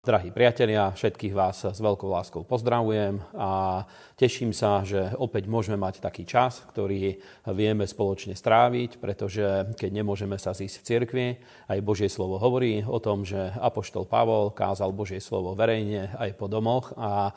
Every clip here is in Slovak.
Drahí priatelia, všetkých vás s veľkou láskou pozdravujem a teším sa, že opäť môžeme mať taký čas, ktorý vieme spoločne stráviť, pretože keď nemôžeme sa zísť v cirkvi, aj Božie slovo hovorí o tom, že Apoštol Pavol kázal Božie slovo verejne aj po domoch a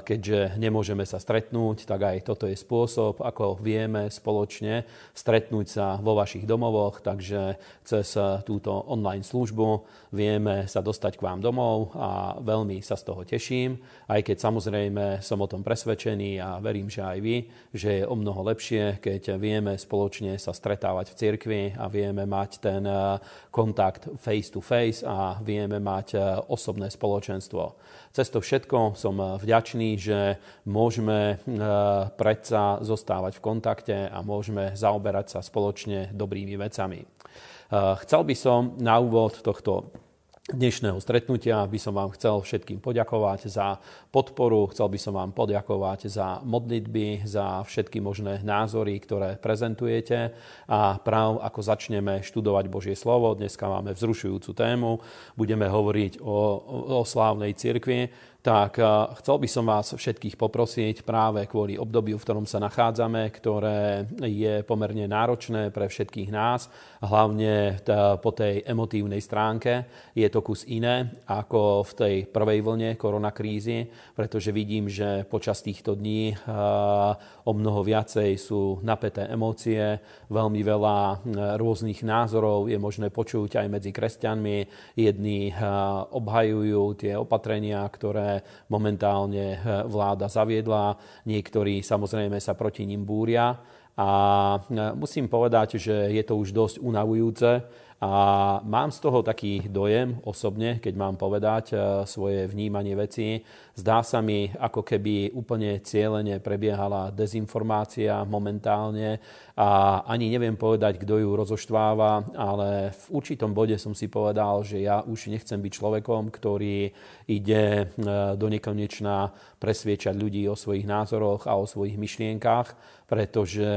keďže nemôžeme sa stretnúť, tak aj toto je spôsob, ako vieme spoločne stretnúť sa vo vašich domovoch, takže cez túto online službu vieme sa dostať k vám domov, a veľmi sa z toho teším, aj keď samozrejme som o tom presvedčený a verím, že aj vy, že je o mnoho lepšie, keď vieme spoločne sa stretávať v cirkvi a vieme mať ten eh, kontakt face to face a vieme mať eh, osobné spoločenstvo. Cez to všetko som eh, vďačný, že môžeme predsa zostávať v kontakte a môžeme zaoberať sa spoločne dobrými vecami. Chcel by som na úvod tohto dnešného stretnutia. By som vám chcel všetkým poďakovať za podporu, chcel by som vám poďakovať za modlitby, za všetky možné názory, ktoré prezentujete. A práv ako začneme študovať Božie slovo. Dneska máme vzrušujúcu tému, budeme hovoriť o, o slávnej cirkvi, tak chcel by som vás všetkých poprosiť práve kvôli obdobiu, v ktorom sa nachádzame, ktoré je pomerne náročné pre všetkých nás, hlavne po tej emotívnej stránke. Je to kus iné ako v tej prvej vlne koronakrízy, pretože vidím, že počas týchto dní o mnoho viacej sú napäté emócie, veľmi veľa rôznych názorov je možné počuť aj medzi kresťanmi. Jedni obhajujú tie opatrenia, ktoré momentálne eh, vláda zaviedla. Niektorí samozrejme sa proti ním búria. A eh, musím povedať, že je to už dosť unavujúce a mám z toho taký dojem osobne, keď mám povedať e, svoje vnímanie veci. Zdá sa mi, ako keby úplne cieľene prebiehala dezinformácia momentálne a ani neviem povedať, kto ju rozoštváva, ale v určitom bode som si povedal, že ja už nechcem byť človekom, ktorý ide e, do nekonečna presviečať ľudí o svojich názoroch a o svojich myšlienkách, pretože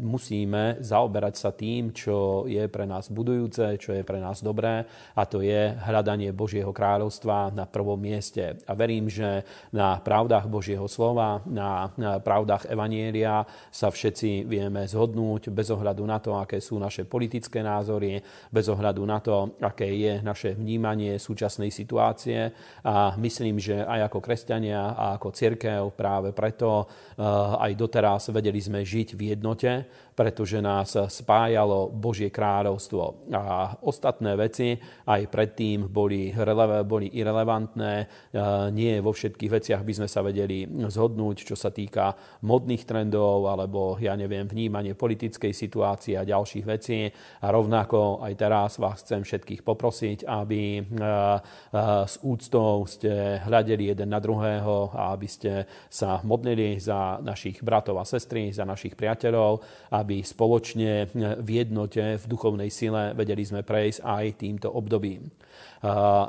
musíme zaoberať sa tým, čo je pre nás budujúce, čo je pre nás dobré a to je hľadanie Božieho kráľovstva na prvom mieste. A verím, že na pravdách Božieho slova, na pravdách Evanielia sa všetci vieme zhodnúť bez ohľadu na to, aké sú naše politické názory, bez ohľadu na to, aké je naše vnímanie súčasnej situácie. A myslím, že aj ako kresťania a ako cirkev práve preto eh, aj doteraz vedeli sme žiť v jednote, pretože nás spájalo Božie kráľovstvo. A ostatné veci aj predtým boli, boli irrelevantné. Nie vo všetkých veciach by sme sa vedeli zhodnúť, čo sa týka modných trendov alebo, ja neviem, vnímanie politickej situácie a ďalších vecí. A rovnako aj teraz vás chcem všetkých poprosiť, aby s úctou ste hľadeli jeden na druhého a aby ste sa modlili za našich bratov a sestry, za našich priateľov, aby aby spoločne v jednote, v duchovnej sile vedeli sme prejsť aj týmto obdobím.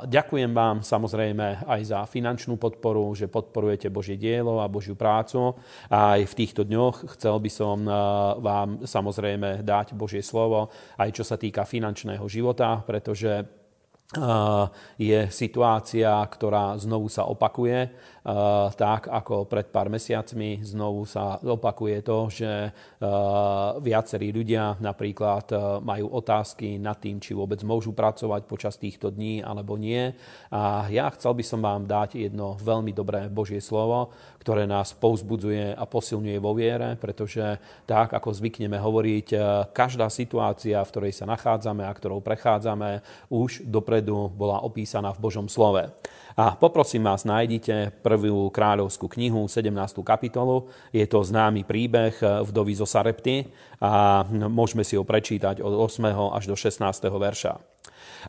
Ďakujem vám samozrejme aj za finančnú podporu, že podporujete Božie dielo a Božiu prácu. Aj v týchto dňoch chcel by som vám samozrejme dať Božie slovo, aj čo sa týka finančného života, pretože je situácia, ktorá znovu sa opakuje tak ako pred pár mesiacmi. Znovu sa opakuje to, že eh, viacerí ľudia napríklad eh, majú otázky nad tým, či vôbec môžu pracovať počas týchto dní alebo nie. A ja chcel by som vám dať jedno veľmi dobré Božie slovo, ktoré nás povzbudzuje a posilňuje vo viere, pretože tak, ako zvykneme hovoriť, každá situácia, v ktorej sa nachádzame a ktorou prechádzame, už dopredu bola opísaná v Božom slove. A poprosím vás, nájdite prvú kráľovskú knihu, 17. kapitolu. Je to známy príbeh vdovy zo Sarepty a môžeme si ho prečítať od 8. až do 16. verša.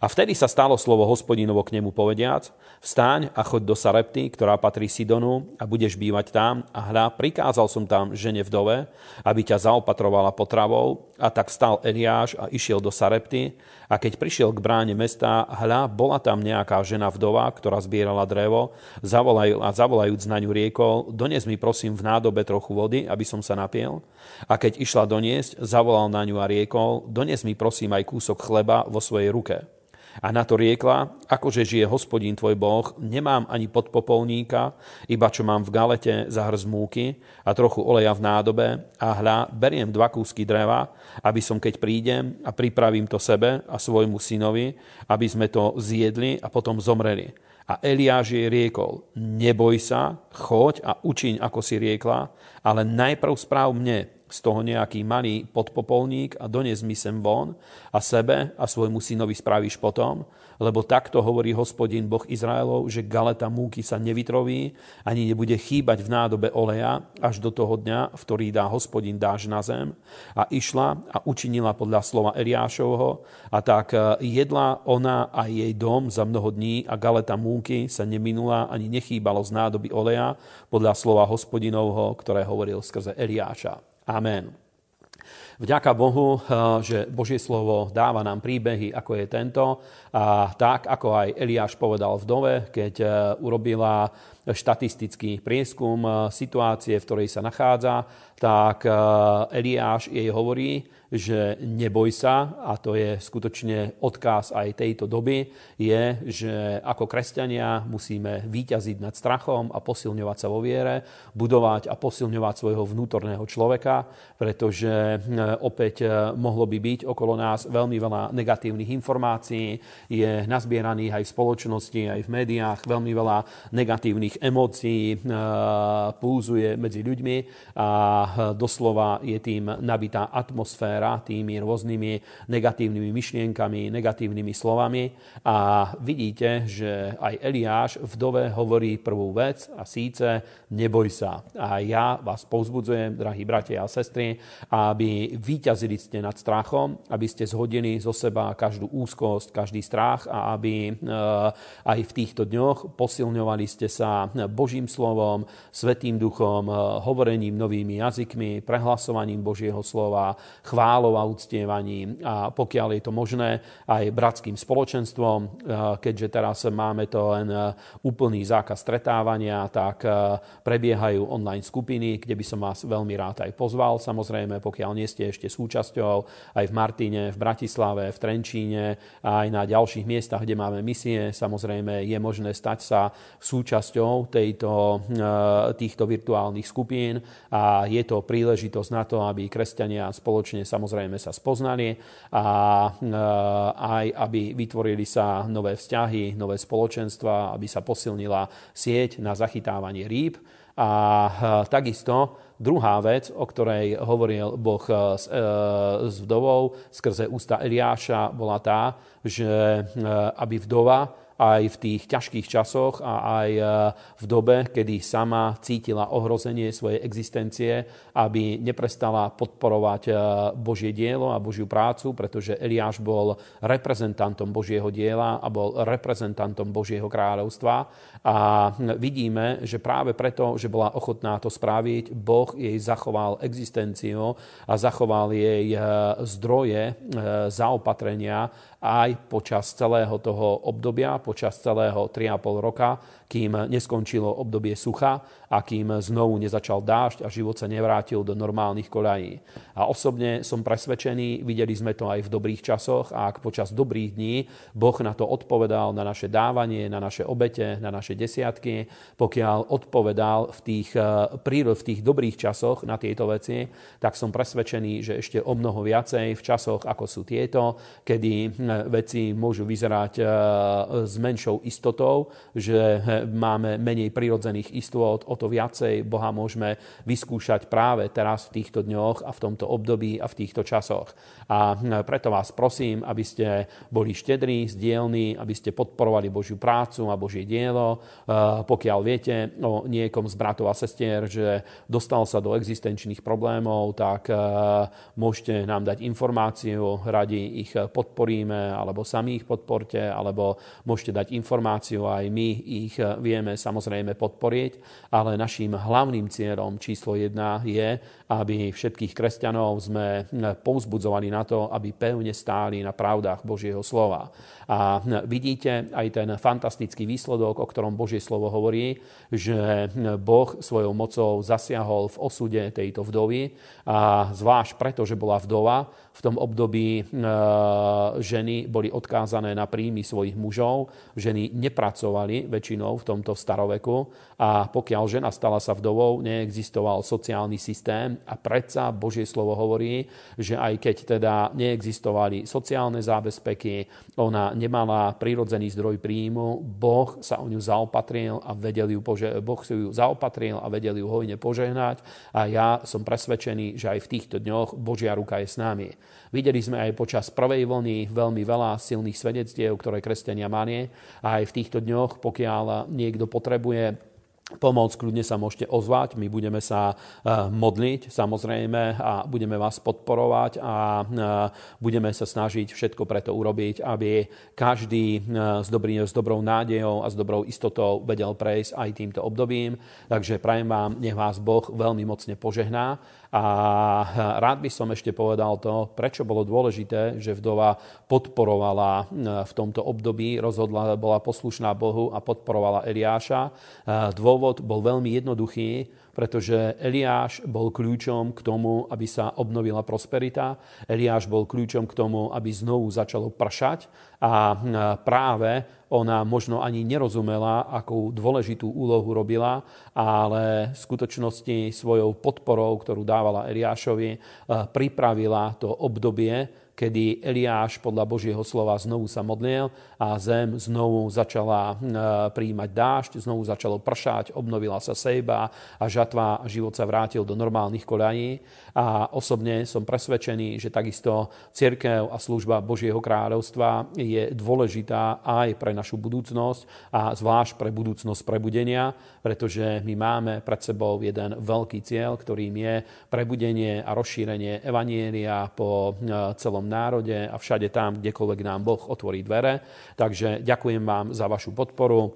A vtedy sa stalo slovo hospodinovo k nemu povediac, vstáň a choď do Sarepty, ktorá patrí Sidonu a budeš bývať tam. A hľa, prikázal som tam žene vdove, aby ťa zaopatrovala potravou. A tak stal Eliáš a išiel do Sarepty. A keď prišiel k bráne mesta, hľa, bola tam nejaká žena vdova, ktorá zbierala drevo. Zavolajú, a zavolajúc na ňu riekol, dones mi prosím v nádobe trochu vody, aby som sa napiel. A keď išla doniesť, zavolal na ňu a riekol, dones mi prosím aj kúsok chleba vo svojej ruke. A na to riekla, akože žije hospodín tvoj Boh, nemám ani podpopolníka, iba čo mám v galete za hrz múky a trochu oleja v nádobe a hľa, beriem dva kúsky dreva, aby som keď prídem a pripravím to sebe a svojmu synovi, aby sme to zjedli a potom zomreli. A Eliáš jej riekol, neboj sa, choď a učiň, ako si riekla, ale najprv správ mne, z toho nejaký malý podpopolník a dones mi sem von a sebe a svojmu synovi spravíš potom, lebo takto hovorí hospodin Boh Izraelov, že galeta múky sa nevytroví, ani nebude chýbať v nádobe oleja až do toho dňa, v ktorý dá hospodin dáž na zem. A išla a učinila podľa slova Eliášovho a tak e, jedla ona a jej dom za mnoho dní a galeta múky sa neminula ani nechýbalo z nádoby oleja podľa slova hospodinovho, ktoré hovoril skrze Eliáša. Amen. Vďaka Bohu, eh, že Božie slovo dáva nám príbehy, ako je tento. A tak, ako aj Eliáš povedal v dove, keď eh, urobila štatistický prieskum eh, situácie, v ktorej sa nachádza, tak Eliáš jej hovorí, že neboj sa, a to je skutočne odkaz aj tejto doby, je, že ako kresťania musíme výťaziť nad strachom a posilňovať sa vo viere, budovať a posilňovať svojho vnútorného človeka, pretože hm, opäť hm, mohlo by byť okolo nás veľmi veľa negatívnych informácií, je nazbieraných aj v spoločnosti, aj v médiách, veľmi veľa negatívnych emócií hm, púzuje medzi ľuďmi a doslova je tým nabitá atmosféra atmosféra tými rôznymi negatívnymi myšlienkami, negatívnymi slovami. A vidíte, že aj Eliáš v dove hovorí prvú vec a síce neboj sa. A ja vás povzbudzujem, drahí bratia a sestry, aby vyťazili ste nad strachom, aby ste zhodili zo seba každú úzkosť, každý strach a aby eh, aj v týchto dňoch posilňovali ste sa Božím slovom, Svetým duchom, eh, hovorením novými jazykmi, prehlasovaním Božieho slova, chvál chválou a uctievaním a pokiaľ je to možné aj bratským spoločenstvom, eh, keďže teraz máme to len eh, úplný zákaz stretávania, tak eh, prebiehajú online skupiny, kde by som vás veľmi rád aj pozval. Samozrejme, pokiaľ nie ste ešte súčasťou, aj v Martine, v Bratislave, v Trenčíne, aj na ďalších miestach, kde máme misie, samozrejme je možné stať sa súčasťou tejto, týchto virtuálnych skupín a je to príležitosť na to, aby kresťania spoločne sa samozrejme sa spoznali a aj aby vytvorili sa nové vzťahy, nové spoločenstva, aby sa posilnila sieť na zachytávanie rýb. A takisto druhá vec, o ktorej hovoril Boh s, e, s vdovou skrze ústa Eliáša, bola tá, že aby vdova aj v tých ťažkých časoch a aj e, v dobe, kedy sama cítila ohrozenie svojej existencie, aby neprestala podporovať e, Božie dielo a Božiu prácu, pretože Eliáš bol reprezentantom Božieho diela a bol reprezentantom Božieho kráľovstva. A vidíme, že práve preto, že bola ochotná to spraviť, Boh jej zachoval existenciu a zachoval jej e, zdroje zaopatrenia aj počas celého toho obdobia, počas celého 3,5 roka, kým neskončilo obdobie sucha a kým znovu nezačal dážď a život sa nevrátil do normálnych koľají. A osobne som presvedčený, videli sme to aj v dobrých časoch a ak počas dobrých dní Boh na to odpovedal, na naše dávanie, na naše obete, na naše desiatky, pokiaľ odpovedal v tých, eh, v tých dobrých časoch na tieto veci, tak som presvedčený, že ešte o mnoho viacej v časoch, ako sú tieto, kedy hm, veci môžu vyzerať eh, s menšou istotou, že eh, máme menej prirodzených istôt, o to viacej Boha môžeme vyskúšať práve teraz v týchto dňoch a v tomto období a v týchto časoch. A hm, preto vás prosím, aby ste boli štedrí, zdielní, aby ste podporovali Božiu prácu a Božie dielo. E, pokiaľ viete o niekom z bratov a sestier, že dostal sa do existenčných problémov, tak e, môžete nám dať informáciu, radi ich podporíme, alebo sami ich podporte, alebo môžete dať informáciu, aj my ich vieme samozrejme podporiť, ale našim hlavným cieľom číslo jedna je, aby všetkých kresťanov sme povzbudzovali na to, aby pevne stáli na pravdách Božieho slova. A vidíte aj ten fantastický výsledok, o ktorom Božie slovo hovorí, že Boh svojou mocou zasiahol v osude tejto vdovy a zvlášť preto, že bola vdova, v tom období ženy boli odkázané na príjmy svojich mužov, ženy nepracovali väčšinou v tomto staroveku a pokiaľ žena stala sa vdovou, neexistoval sociálny systém a predsa Božie slovo hovorí, že aj keď teda neexistovali sociálne zábezpeky, ona nemala prirodzený zdroj príjmu, Boh sa o ňu zaopatril a vedel ju, boh si ju zaopatril a vedel ju hojne požehnať a ja som presvedčený, že aj v týchto dňoch Božia ruka je s nami. Videli sme aj počas prvej vlny veľmi veľa silných svedectiev, ktoré kresťania mali a aj v týchto dňoch, pokiaľ niekto potrebuje pomoc, kľudne sa môžete ozvať. My budeme sa eh, modliť samozrejme a budeme vás podporovať a eh, budeme sa snažiť všetko preto urobiť, aby každý eh, s, dobrý, s dobrou nádejou a s dobrou istotou vedel prejsť aj týmto obdobím. Takže prajem vám, nech vás Boh veľmi mocne požehná a rád by som ešte povedal to, prečo bolo dôležité, že vdova podporovala e, v tomto období, rozhodla, bola poslušná Bohu a podporovala Eliáša. E, dôvod bol veľmi jednoduchý, pretože Eliáš bol kľúčom k tomu, aby sa obnovila prosperita. Eliáš bol kľúčom k tomu, aby znovu začalo pršať a práve ona možno ani nerozumela, akú dôležitú úlohu robila, ale v skutočnosti svojou podporou, ktorú dávala Eliášovi, pripravila to obdobie, kedy Eliáš podľa Božieho slova znovu sa modlil a zem znovu začala e, príjmať dážď, znovu začalo pršať, obnovila sa sejba a žatva a život sa vrátil do normálnych koľají. A osobne som presvedčený, že takisto cirkev a služba Božieho kráľovstva je dôležitá aj pre našu budúcnosť a zvlášť pre budúcnosť prebudenia, pretože my máme pred sebou jeden veľký cieľ, ktorým je prebudenie a rozšírenie evanielia po e, celom národe a všade tam, kdekoľvek nám Boh otvorí dvere. Takže ďakujem vám za vašu podporu.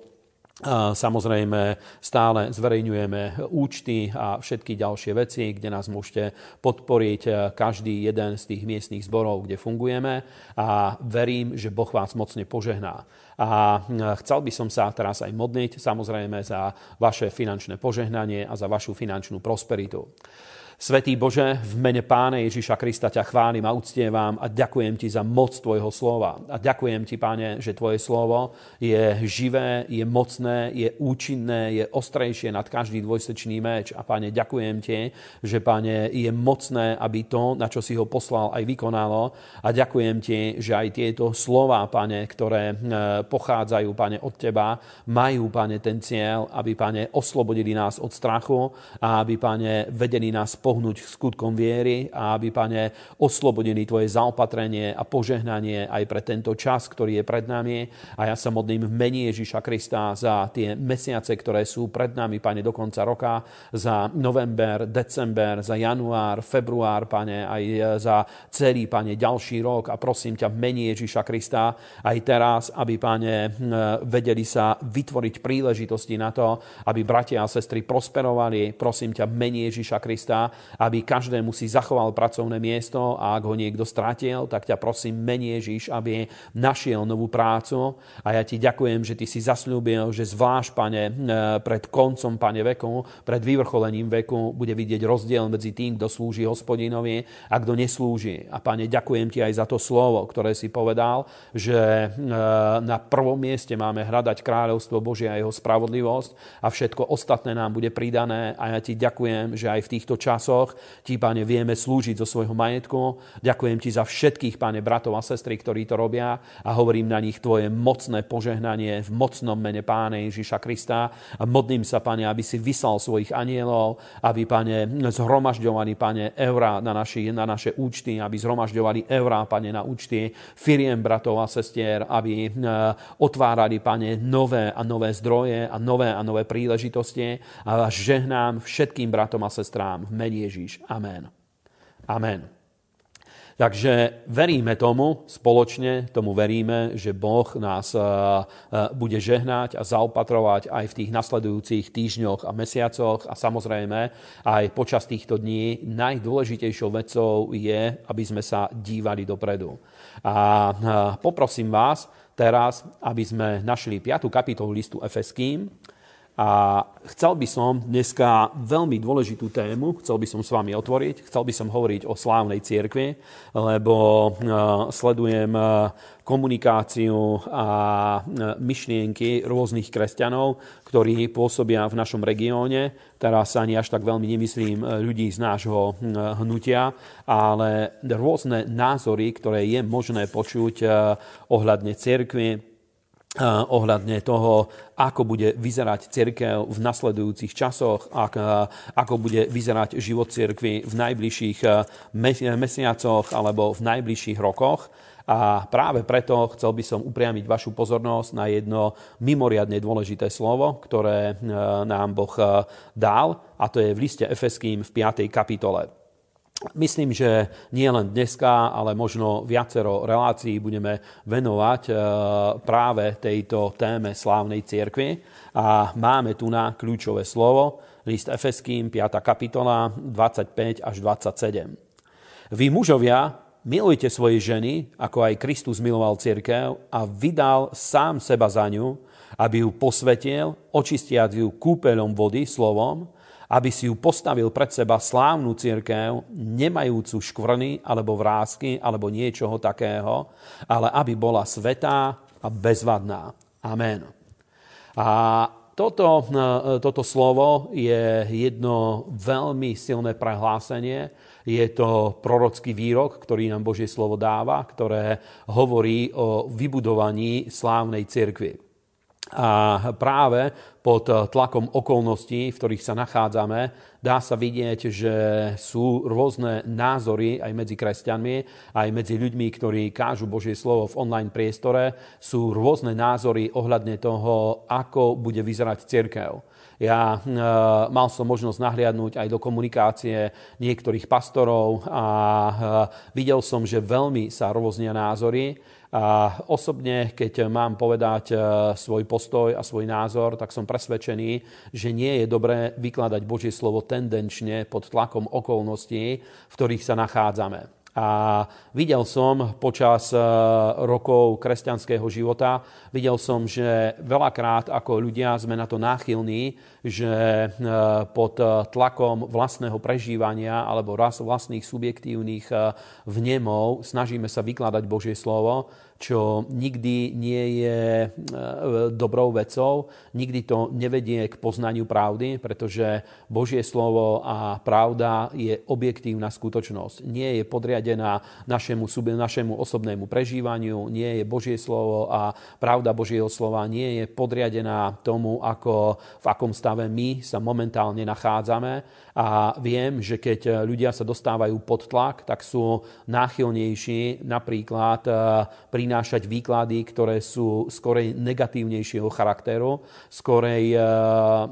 Samozrejme, stále zverejňujeme účty a všetky ďalšie veci, kde nás môžete podporiť každý jeden z tých miestnych zborov, kde fungujeme a verím, že Boh vás mocne požehná. A chcel by som sa teraz aj modliť samozrejme za vaše finančné požehnanie a za vašu finančnú prosperitu. Svetý Bože, v mene Pána Ježiša Krista ťa chválim a uctievam a ďakujem Ti za moc Tvojho slova. A ďakujem Ti, Pane, že Tvoje slovo je živé, je mocné, je účinné, je ostrejšie nad každý dvojsečný meč. A Pane, ďakujem Ti, že, Pane, je mocné, aby to, na čo si ho poslal, aj vykonalo. A ďakujem Ti, že aj tieto slova, Pane, ktoré e, pochádzajú, Pane, od Teba, majú, Pane, ten cieľ, aby, Pane, oslobodili nás od strachu a aby, Pane, vedeli nás pohnúť skutkom viery a aby, Pane, oslobodili Tvoje zaopatrenie a požehnanie aj pre tento čas, ktorý je pred nami. A ja sa modlím v mene Ježiša Krista za tie mesiace, ktoré sú pred nami, Pane, do konca roka, za november, december, za január, február, Pane, aj za celý, Pane, ďalší rok. A prosím ťa v mene Ježiša Krista aj teraz, aby, Pane, vedeli sa vytvoriť príležitosti na to, aby bratia a sestry prosperovali. Prosím ťa v mene Ježiša Krista, aby každému si zachoval pracovné miesto a ak ho niekto stratil, tak ťa prosím, menie Ježiš, aby našiel novú prácu. A ja ti ďakujem, že ty si zasľúbil, že zvlášť, pane, e, pred koncom, pane, veku, pred vyvrcholením veku bude vidieť rozdiel medzi tým, kto slúži hospodinovi a kto neslúži. A pane, ďakujem ti aj za to slovo, ktoré si povedal, že e, na prvom mieste máme hľadať kráľovstvo Božie a jeho spravodlivosť a všetko ostatné nám bude pridané. A ja ti ďakujem, že aj v týchto časoch časoch ti, Pane, vieme slúžiť zo svojho majetku. Ďakujem ti za všetkých, Pane, bratov a sestry, ktorí to robia a hovorím na nich tvoje mocné požehnanie v mocnom mene Pána Ježiša Krista. A modlím sa, Pane, aby si vyslal svojich anielov, aby, Pane, zhromažďovali, Pane, eurá na, naši, na naše účty, aby zhromažďovali eurá, Pane, na účty firiem bratov a sestier, aby e, otvárali, Pane, nové a nové zdroje a nové a nové príležitosti a žehnám všetkým bratom a sestrám v mene Ježíš. Amen. Amen. Takže veríme tomu, spoločne tomu veríme, že Boh nás eh, eh, bude žehnať a zaopatrovať aj v tých nasledujúcich týždňoch a mesiacoch a samozrejme aj počas týchto dní najdôležitejšou vecou je, aby sme sa dívali dopredu. A eh, poprosím vás teraz, aby sme našli 5. kapitolu listu Efeským A chcel by som dneska veľmi dôležitú tému, chcel by som s vami otvoriť, chcel by som hovoriť o slávnej cirkvi, lebo e, sledujem e, komunikáciu a e, myšlienky rôznych kresťanov, ktorí pôsobia v našom regióne. Teraz ani až tak veľmi nemyslím ľudí z nášho hnutia, ale rôzne názory, ktoré je možné počuť ohľadne cirkvi, ohľadne toho, ako bude vyzerať cirkev v nasledujúcich časoch, ako bude vyzerať život cirkvy v najbližších mesiacoch alebo v najbližších rokoch. A práve preto chcel by som upriamiť vašu pozornosť na jedno mimoriadne dôležité slovo, ktoré nám Boh dal, a to je v liste Efeským v 5. kapitole. Myslím, že nie len dneska, ale možno viacero relácií budeme venovať e, práve tejto téme slávnej cirkvi. A máme tu na kľúčové slovo, list Efeským, 5. kapitola, 25 až 27. Vy mužovia, milujte svoje ženy, ako aj Kristus miloval cirkev a vydal sám seba za ňu, aby ju posvetil, očistiať ju kúpeľom vody, slovom, aby si ju postavil pred seba slávnu církev, nemajúcu škvrny alebo vrázky alebo niečoho takého, ale aby bola svetá a bezvadná. Amen. A toto, toto slovo je jedno veľmi silné prehlásenie. Je to prorocký výrok, ktorý nám Božie slovo dáva, ktoré hovorí o vybudovaní slávnej cirkvi. A práve pod tlakom okolností, v ktorých sa nachádzame, dá sa vidieť, že sú rôzne názory aj medzi kresťanmi, aj medzi ľuďmi, ktorí kážu Božie slovo v online priestore. Sú rôzne názory ohľadne toho, ako bude vyzerať cirkev. Ja e, mal som možnosť nahliadnúť aj do komunikácie niektorých pastorov a e, videl som, že veľmi sa rôznia názory a osobne, keď mám povedať e, svoj postoj a svoj názor, tak som presvedčený, že nie je dobré vykladať Božie slovo tendenčne pod tlakom okolností, v ktorých sa nachádzame. A videl som počas e, rokov kresťanského života, videl som, že veľakrát ako ľudia sme na to náchylní, že e, pod tlakom vlastného prežívania alebo vlastných subjektívnych vnemov snažíme sa vykladať Božie slovo čo nikdy nie je e, dobrou vecou, nikdy to nevedie k poznaniu pravdy, pretože Božie slovo a pravda je objektívna skutočnosť. Nie je podriadená našemu, našemu osobnému prežívaniu, nie je Božie slovo a pravda Božieho slova nie je podriadená tomu, ako, v akom stave my sa momentálne nachádzame. A viem, že keď ľudia sa dostávajú pod tlak, tak sú náchylnejší napríklad e, pri prinášať výklady, ktoré sú skorej negatívnejšieho charakteru, skorej uh,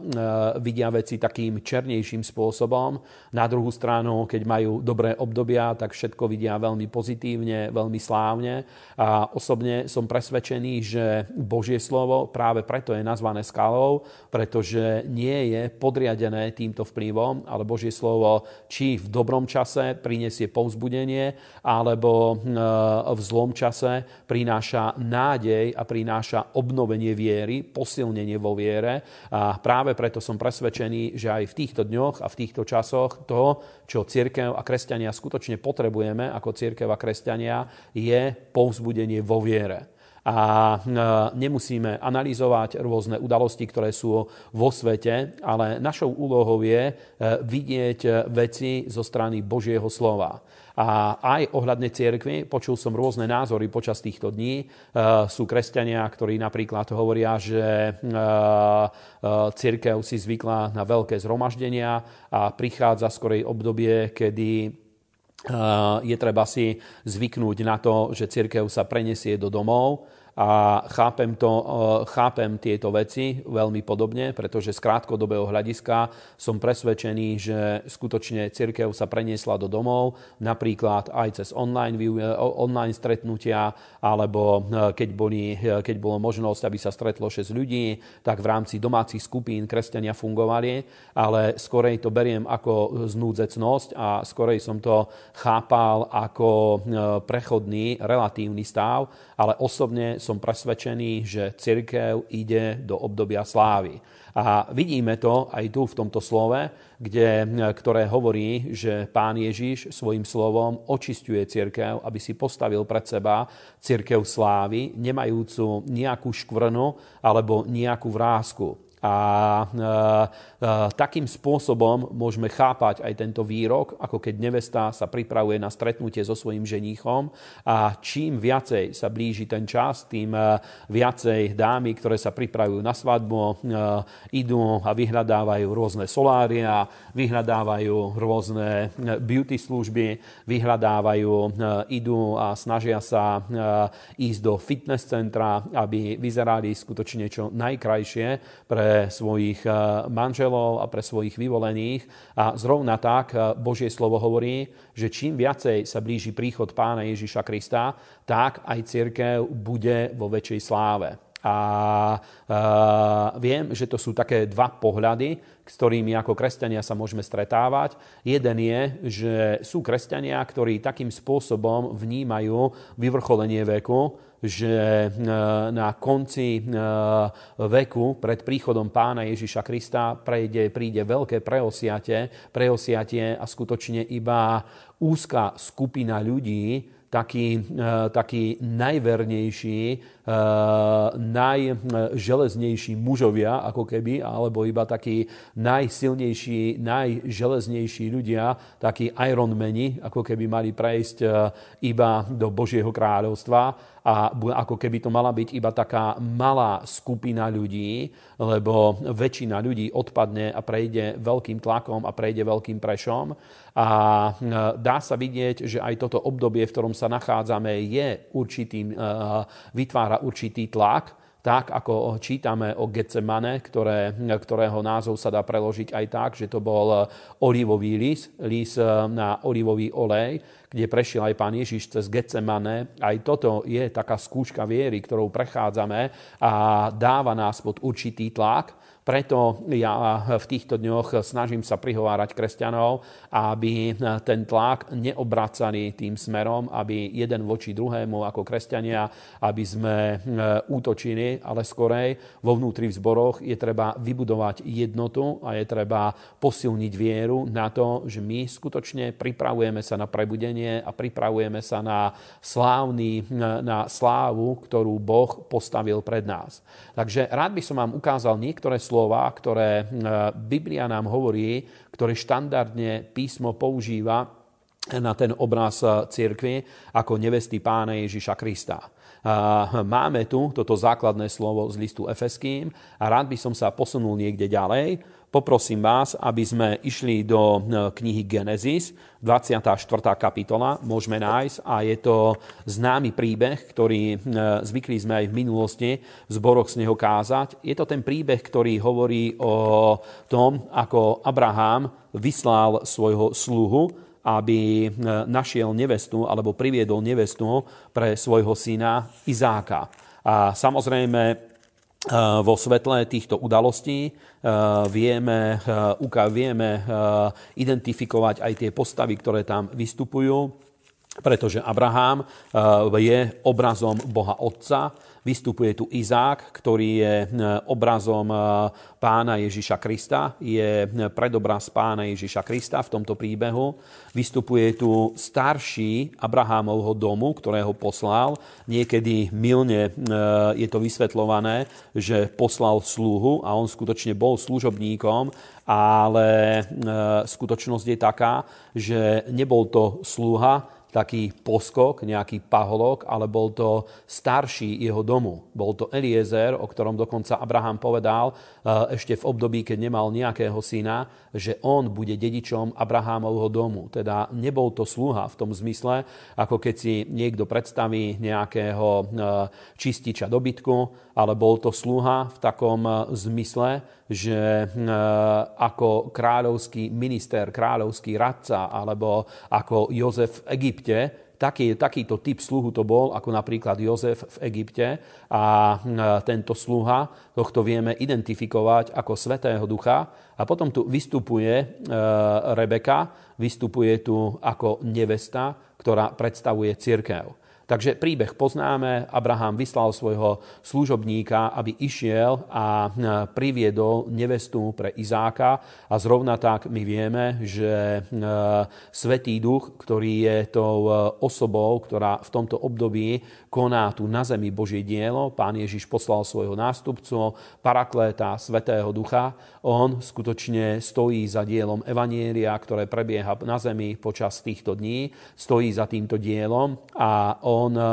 vidia veci takým černejším spôsobom. Na druhú stranu, keď majú dobré obdobia, tak všetko vidia veľmi pozitívne, veľmi slávne. A osobne som presvedčený, že Božie slovo práve preto je nazvané skalou, pretože nie je podriadené týmto vplyvom, ale Božie slovo či v dobrom čase prinesie povzbudenie, alebo v zlom čase prináša nádej a prináša obnovenie viery, posilnenie vo viere. A práve preto som presvedčený, že aj v týchto dňoch a v týchto časoch to, čo církev a kresťania skutočne potrebujeme ako církev a kresťania, je povzbudenie vo viere a e, nemusíme analyzovať rôzne udalosti, ktoré sú vo svete, ale našou úlohou je e, vidieť veci zo strany Božieho slova. A aj ohľadne cirkvi, počul som rôzne názory počas týchto dní. E, sú kresťania, ktorí napríklad hovoria, že e, e, církev si zvykla na veľké zhromaždenia a prichádza skorej obdobie, kedy je treba si zvyknúť na to, že církev sa prenesie do domov a chápem, to, e, chápem tieto veci veľmi podobne, pretože z krátkodobého hľadiska som presvedčený, že skutočne cirkev sa preniesla do domov, napríklad aj cez online, e, online stretnutia, alebo e, keď, boli, keď bolo možnosť, aby sa stretlo 6 ľudí, tak v rámci domácich skupín kresťania fungovali, ale skorej to beriem ako znúdzecnosť a skorej som to chápal ako prechodný, relatívny stav, ale osobne som presvedčený, že cirkev ide do obdobia slávy. A vidíme to aj tu v tomto slove, kde, ktoré hovorí, že pán Ježiš svojim slovom očistuje cirkev, aby si postavil pred seba cirkev slávy, nemajúcu nejakú škvrnu alebo nejakú vrázku. A e, e, takým spôsobom môžeme chápať aj tento výrok, ako keď nevesta sa pripravuje na stretnutie so svojím ženíchom a čím viacej sa blíži ten čas, tým e, viacej dámy, ktoré sa pripravujú na svadbu, idú a vyhľadávajú rôzne solária, vyhľadávajú rôzne beauty služby, vyhľadávajú, idú a snažia sa ísť do fitness centra, aby vyzerali skutočne čo najkrajšie pre svojich eh, manželov a pre svojich vyvolených. A zrovna tak eh, Božie slovo hovorí, že čím viacej sa blíži príchod pána Ježiša Krista, tak aj církev bude vo väčšej sláve. A uh, viem, že to sú také dva pohľady, s ktorými ako kresťania sa môžeme stretávať. Jeden je, že sú kresťania, ktorí takým spôsobom vnímajú vyvrcholenie veku, že e, na konci e, veku pred príchodom pána Ježiša Krista prejde, príde veľké preosiatie, preosiatie a skutočne iba úzka skupina ľudí, taký, e, taký najvernejší, najželeznejší mužovia, ako keby, alebo iba takí najsilnejší, najželeznejší ľudia, takí Ironmeni, ako keby mali prejsť iba do Božieho kráľovstva a ako keby to mala byť iba taká malá skupina ľudí, lebo väčšina ľudí odpadne a prejde veľkým tlakom a prejde veľkým prešom. A e, dá sa vidieť, že aj toto obdobie, v ktorom sa nachádzame, je určitým, e, vytvára určitý tlak, tak ako čítame o Getsemane, ktoré, ktorého názov sa dá preložiť aj tak, že to bol olivový lis, lis na olivový olej, kde prešiel aj pán Ježiš cez Getsemane. Aj toto je taká skúška viery, ktorou prechádzame a dáva nás pod určitý tlak. Preto ja v týchto dňoch snažím sa prihovárať kresťanov, aby ten tlak neobracali tým smerom, aby jeden voči druhému ako kresťania, aby sme e, útočili, ale skorej vo vnútri v zboroch je treba vybudovať jednotu a je treba posilniť vieru na to, že my skutočne pripravujeme sa na prebudenie a pripravujeme sa na slávny, na slávu, ktorú Boh postavil pred nás. Takže rád by som vám ukázal niektoré slova, ktoré e, Biblia nám hovorí, ktoré štandardne písmo používa na ten obraz e, cirkvi ako nevesty pána Ježiša Krista. Máme tu toto základné slovo z listu Efeským a rád by som sa posunul niekde ďalej Poprosím vás, aby sme išli do e, knihy Genesis, 24. kapitola, môžeme nájsť a je to známy príbeh, ktorý e, zvykli sme aj v minulosti v zboroch z neho kázať. Je to ten príbeh, ktorý hovorí o tom, ako Abraham vyslal svojho sluhu, aby e, našiel nevestu alebo priviedol nevestu pre svojho syna Izáka. A samozrejme, vo svetle týchto udalostí vieme, vieme identifikovať aj tie postavy, ktoré tam vystupujú, pretože Abraham je obrazom Boha Otca, Vystupuje tu Izák, ktorý je e, obrazom e, pána Ježiša Krista, je predobraz pána Ježiša Krista v tomto príbehu. Vystupuje tu starší Abrahámovho domu, ktorého poslal. Niekedy milne e, je to vysvetľované, že poslal sluhu a on skutočne bol služobníkom, ale skutočnosť je taká, že nebol to sluha, taký poskok, nejaký paholok, ale bol to starší jeho domu. Bol to Eliezer, o ktorom dokonca Abraham povedal ešte v období, keď nemal nejakého syna, že on bude dedičom Abrahámovho domu. Teda nebol to sluha v tom zmysle, ako keď si niekto predstaví nejakého čističa dobytku, ale bol to sluha v takom zmysle, že ako kráľovský minister, kráľovský radca alebo ako Jozef v Egypte, taký, takýto typ sluhu to bol, ako napríklad Jozef v Egypte. A tento sluha, tohto vieme identifikovať ako Svetého Ducha. A potom tu vystupuje e, Rebeka, vystupuje tu ako nevesta, ktorá predstavuje církev. Takže príbeh poznáme. Abraham vyslal svojho služobníka, aby išiel a priviedol nevestu pre Izáka. A zrovna tak my vieme, že Svetý duch, ktorý je tou osobou, ktorá v tomto období koná tu na zemi Božie dielo, pán Ježiš poslal svojho nástupcu, parakléta Svetého ducha. On skutočne stojí za dielom Evanielia, ktoré prebieha na zemi počas týchto dní. Stojí za týmto dielom a on eh,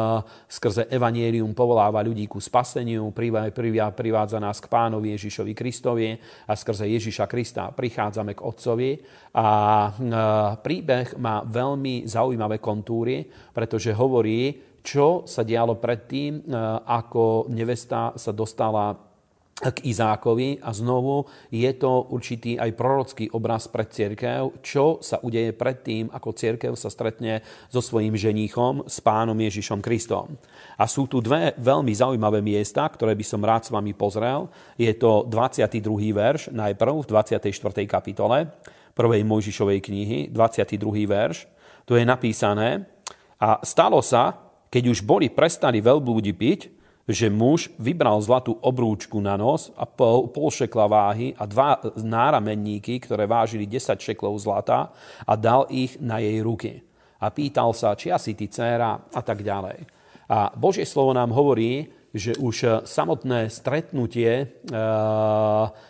skrze evanielium povoláva ľudí ku spaseniu, privádza nás k pánovi Ježišovi Kristovi a skrze Ježiša Krista prichádzame k Otcovi. A eh, príbeh má veľmi zaujímavé kontúry, pretože hovorí, čo sa dialo predtým, eh, ako nevesta sa dostala k Izákovi a znovu je to určitý aj prorocký obraz pre církev, čo sa udeje predtým, ako církev sa stretne so svojím ženíchom, s pánom Ježišom Kristom. A sú tu dve veľmi zaujímavé miesta, ktoré by som rád s vami pozrel. Je to 22. verš, najprv v 24. kapitole prvej Mojžišovej knihy, 22. verš. Tu je napísané, a stalo sa, keď už boli prestali veľblúdi piť, že muž vybral zlatú obrúčku na nos a pol, pol šekla váhy a dva náramenníky, ktoré vážili 10 šeklov zlata a dal ich na jej ruky. A pýtal sa, či asi ty dcéra a tak ďalej. A Božie slovo nám hovorí, že už samotné stretnutie, eh,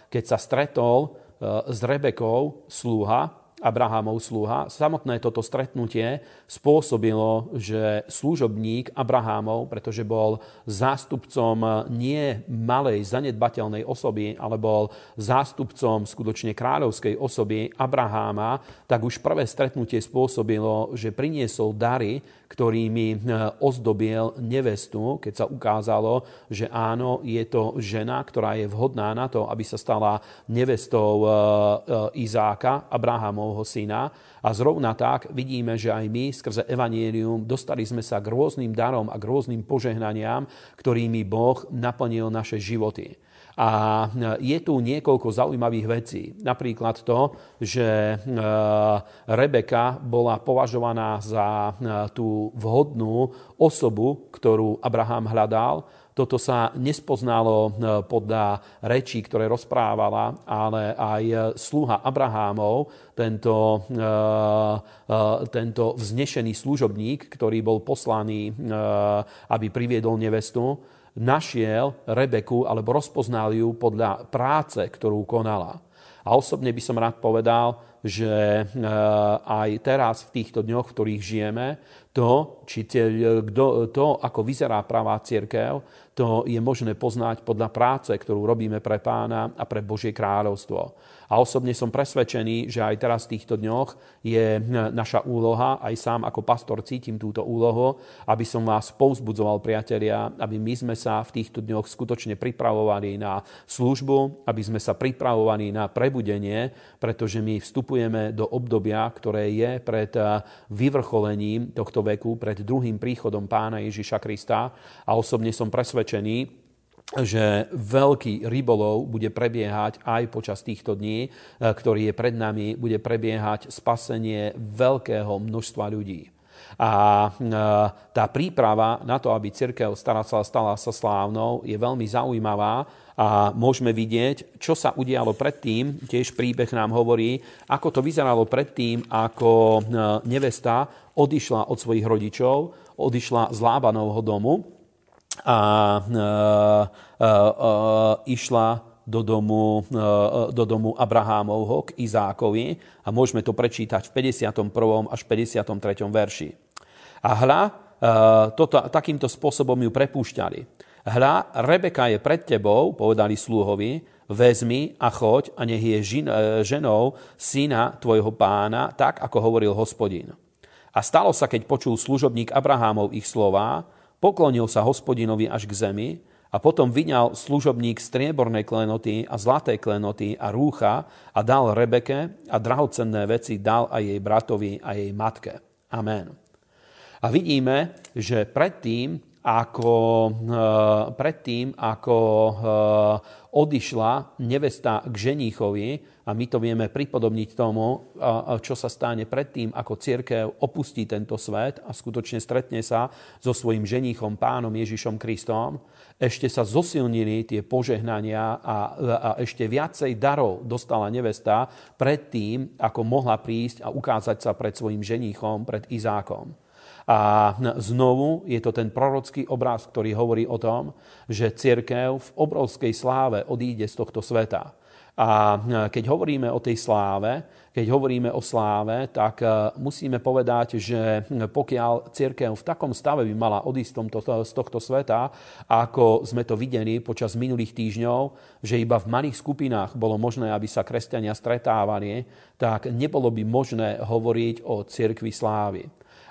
keď sa stretol eh, s Rebekou, slúha, Abrahamov sluha. Samotné toto stretnutie spôsobilo, že služobník Abrahamov, pretože bol zástupcom nie malej, zanedbateľnej osoby, ale bol zástupcom skutočne kráľovskej osoby Abraháma, tak už prvé stretnutie spôsobilo, že priniesol dary, ktorými eh, ozdobil nevestu, keď sa ukázalo, že áno, je to žena, ktorá je vhodná na to, aby sa stala nevestou eh, eh, Izáka, Abrahamovho syna. A zrovna tak vidíme, že aj my skrze Evangelium dostali sme sa k rôznym darom a k rôznym požehnaniam, ktorými Boh naplnil naše životy. A je tu niekoľko zaujímavých vecí. Napríklad to, že e, Rebeka bola považovaná za e, tú vhodnú osobu, ktorú Abraham hľadal. Toto sa nespoznalo e, podľa rečí, ktoré rozprávala, ale aj sluha Abrahámov, tento, tento vznešený služobník, ktorý bol poslaný, aby priviedol nevestu, našiel Rebeku alebo rozpoznal ju podľa práce, ktorú konala. A osobne by som rád povedal, že eh, aj teraz v týchto dňoch, v ktorých žijeme, to, či tie, to, ako vyzerá pravá církev, to je možné poznať podľa práce, ktorú robíme pre pána a pre Božie kráľovstvo. A osobne som presvedčený, že aj teraz v týchto dňoch je naša úloha, aj sám ako pastor cítim túto úlohu, aby som vás povzbudzoval, priatelia, aby my sme sa v týchto dňoch skutočne pripravovali na službu, aby sme sa pripravovali na prebudenie, pretože my vstupujeme do obdobia, ktoré je pred eh, vyvrcholením tohto veku, pred druhým príchodom pána Ježiša Krista. A osobne som presvedčený, že veľký rybolov bude prebiehať aj počas týchto dní, e, ktorý je pred nami, bude prebiehať spasenie veľkého množstva ľudí. A e, tá príprava na to, aby církev stala stala sa slávnou, je veľmi zaujímavá a môžeme vidieť, čo sa udialo predtým. Tiež príbeh nám hovorí, ako to vyzeralo predtým, ako e, nevesta odišla od svojich rodičov, odišla z Lábanovho domu a e, e, e, išla do domu, do domu Abrahámovho k Izákovi a môžeme to prečítať v 51. až 53. verši. A hľa, toto, takýmto spôsobom ju prepúšťali. Hľa, Rebeka je pred tebou, povedali sluhovi, vezmi a choď a nech je ženou syna tvojho pána, tak ako hovoril hospodin. A stalo sa, keď počul služobník Abrahámov ich slová, Poklonil sa hospodinovi až k zemi a potom vyňal služobník strieborné klenoty a zlaté klenoty a rúcha a dal Rebeke a drahocenné veci dal aj jej bratovi a jej matke. Amen. A vidíme, že predtým, ako, predtým, ako odišla nevesta k ženíchovi, a my to vieme pripodobniť tomu, čo sa stane predtým, ako církev opustí tento svet a skutočne stretne sa so svojím ženíchom, pánom Ježišom Kristom, ešte sa zosilnili tie požehnania a, a ešte viacej darov dostala nevesta predtým, ako mohla prísť a ukázať sa pred svojim ženíchom, pred Izákom. A znovu je to ten prorocký obraz, ktorý hovorí o tom, že církev v obrovskej sláve odíde z tohto sveta. A keď hovoríme o tej sláve, keď hovoríme o sláve, tak musíme povedať, že pokiaľ církev v takom stave by mala odísť z tohto sveta, ako sme to videli počas minulých týždňov, že iba v malých skupinách bolo možné, aby sa kresťania stretávali, tak nebolo by možné hovoriť o cirkvi slávy.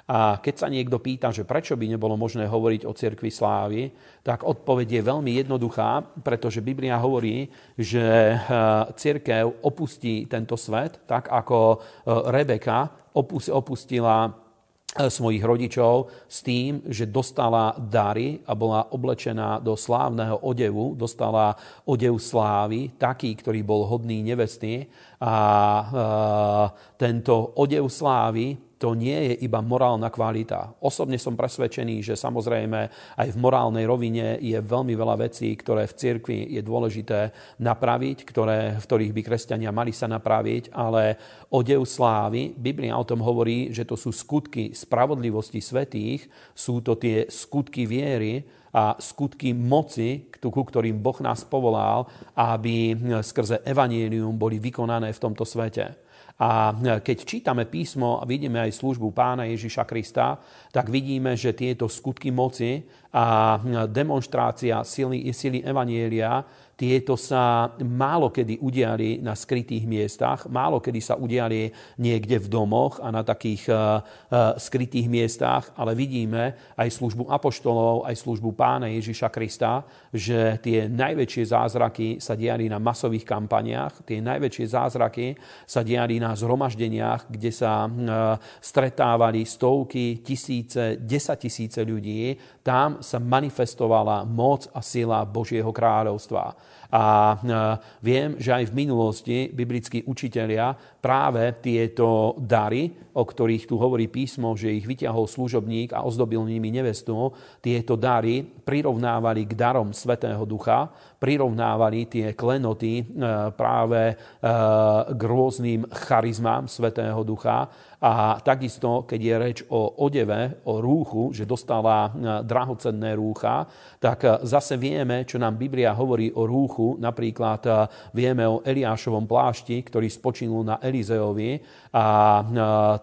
A keď sa niekto pýta, že prečo by nebolo možné hovoriť o cirkvi slávy, tak odpoveď je veľmi jednoduchá, pretože Biblia hovorí, že eh, cirkev opustí tento svet, tak ako eh, Rebeka opustila eh, svojich rodičov s tým, že dostala dary a bola oblečená do slávneho odevu, dostala odev slávy, taký, ktorý bol hodný nevesty. A tento odev slávy to nie je iba morálna kvalita. Osobne som presvedčený, že samozrejme aj v morálnej rovine je veľmi veľa vecí, ktoré v cirkvi je dôležité napraviť, ktoré, v ktorých by kresťania mali sa napraviť, ale odev slávy, Biblia o tom hovorí, že to sú skutky spravodlivosti svetých, sú to tie skutky viery, a skutky moci, ku ktorým Boh nás povolal, aby skrze evanielium boli vykonané v tomto svete. A keď čítame písmo a vidíme aj službu pána Ježiša Krista, tak vidíme, že tieto skutky moci a demonstrácia sily, sily Evanielia tieto sa málo kedy udiali na skrytých miestach, málo kedy sa udiali niekde v domoch a na takých uh, uh, skrytých miestach, ale vidíme aj službu apoštolov, aj službu pána Ježiša Krista, že tie najväčšie zázraky sa diali na masových kampaniách, tie najväčšie zázraky sa diali na zhromaždeniach, kde sa uh, stretávali stovky, tisíce, desatisíce ľudí. Tam sa manifestovala moc a sila Božieho kráľovstva. A e, viem, že aj v minulosti biblickí učitelia práve tieto dary, o ktorých tu hovorí písmo, že ich vyťahol služobník a ozdobil nimi nevestu, tieto dary prirovnávali k darom Svetého Ducha, prirovnávali tie klenoty e, práve e, k rôznym charizmám Svetého Ducha a takisto, keď je reč o odeve, o rúchu, že dostala e, drahocenné rúcha, tak zase vieme, čo nám Biblia hovorí o rúchu. Napríklad vieme o Eliášovom plášti, ktorý spočinul na Elizeovi a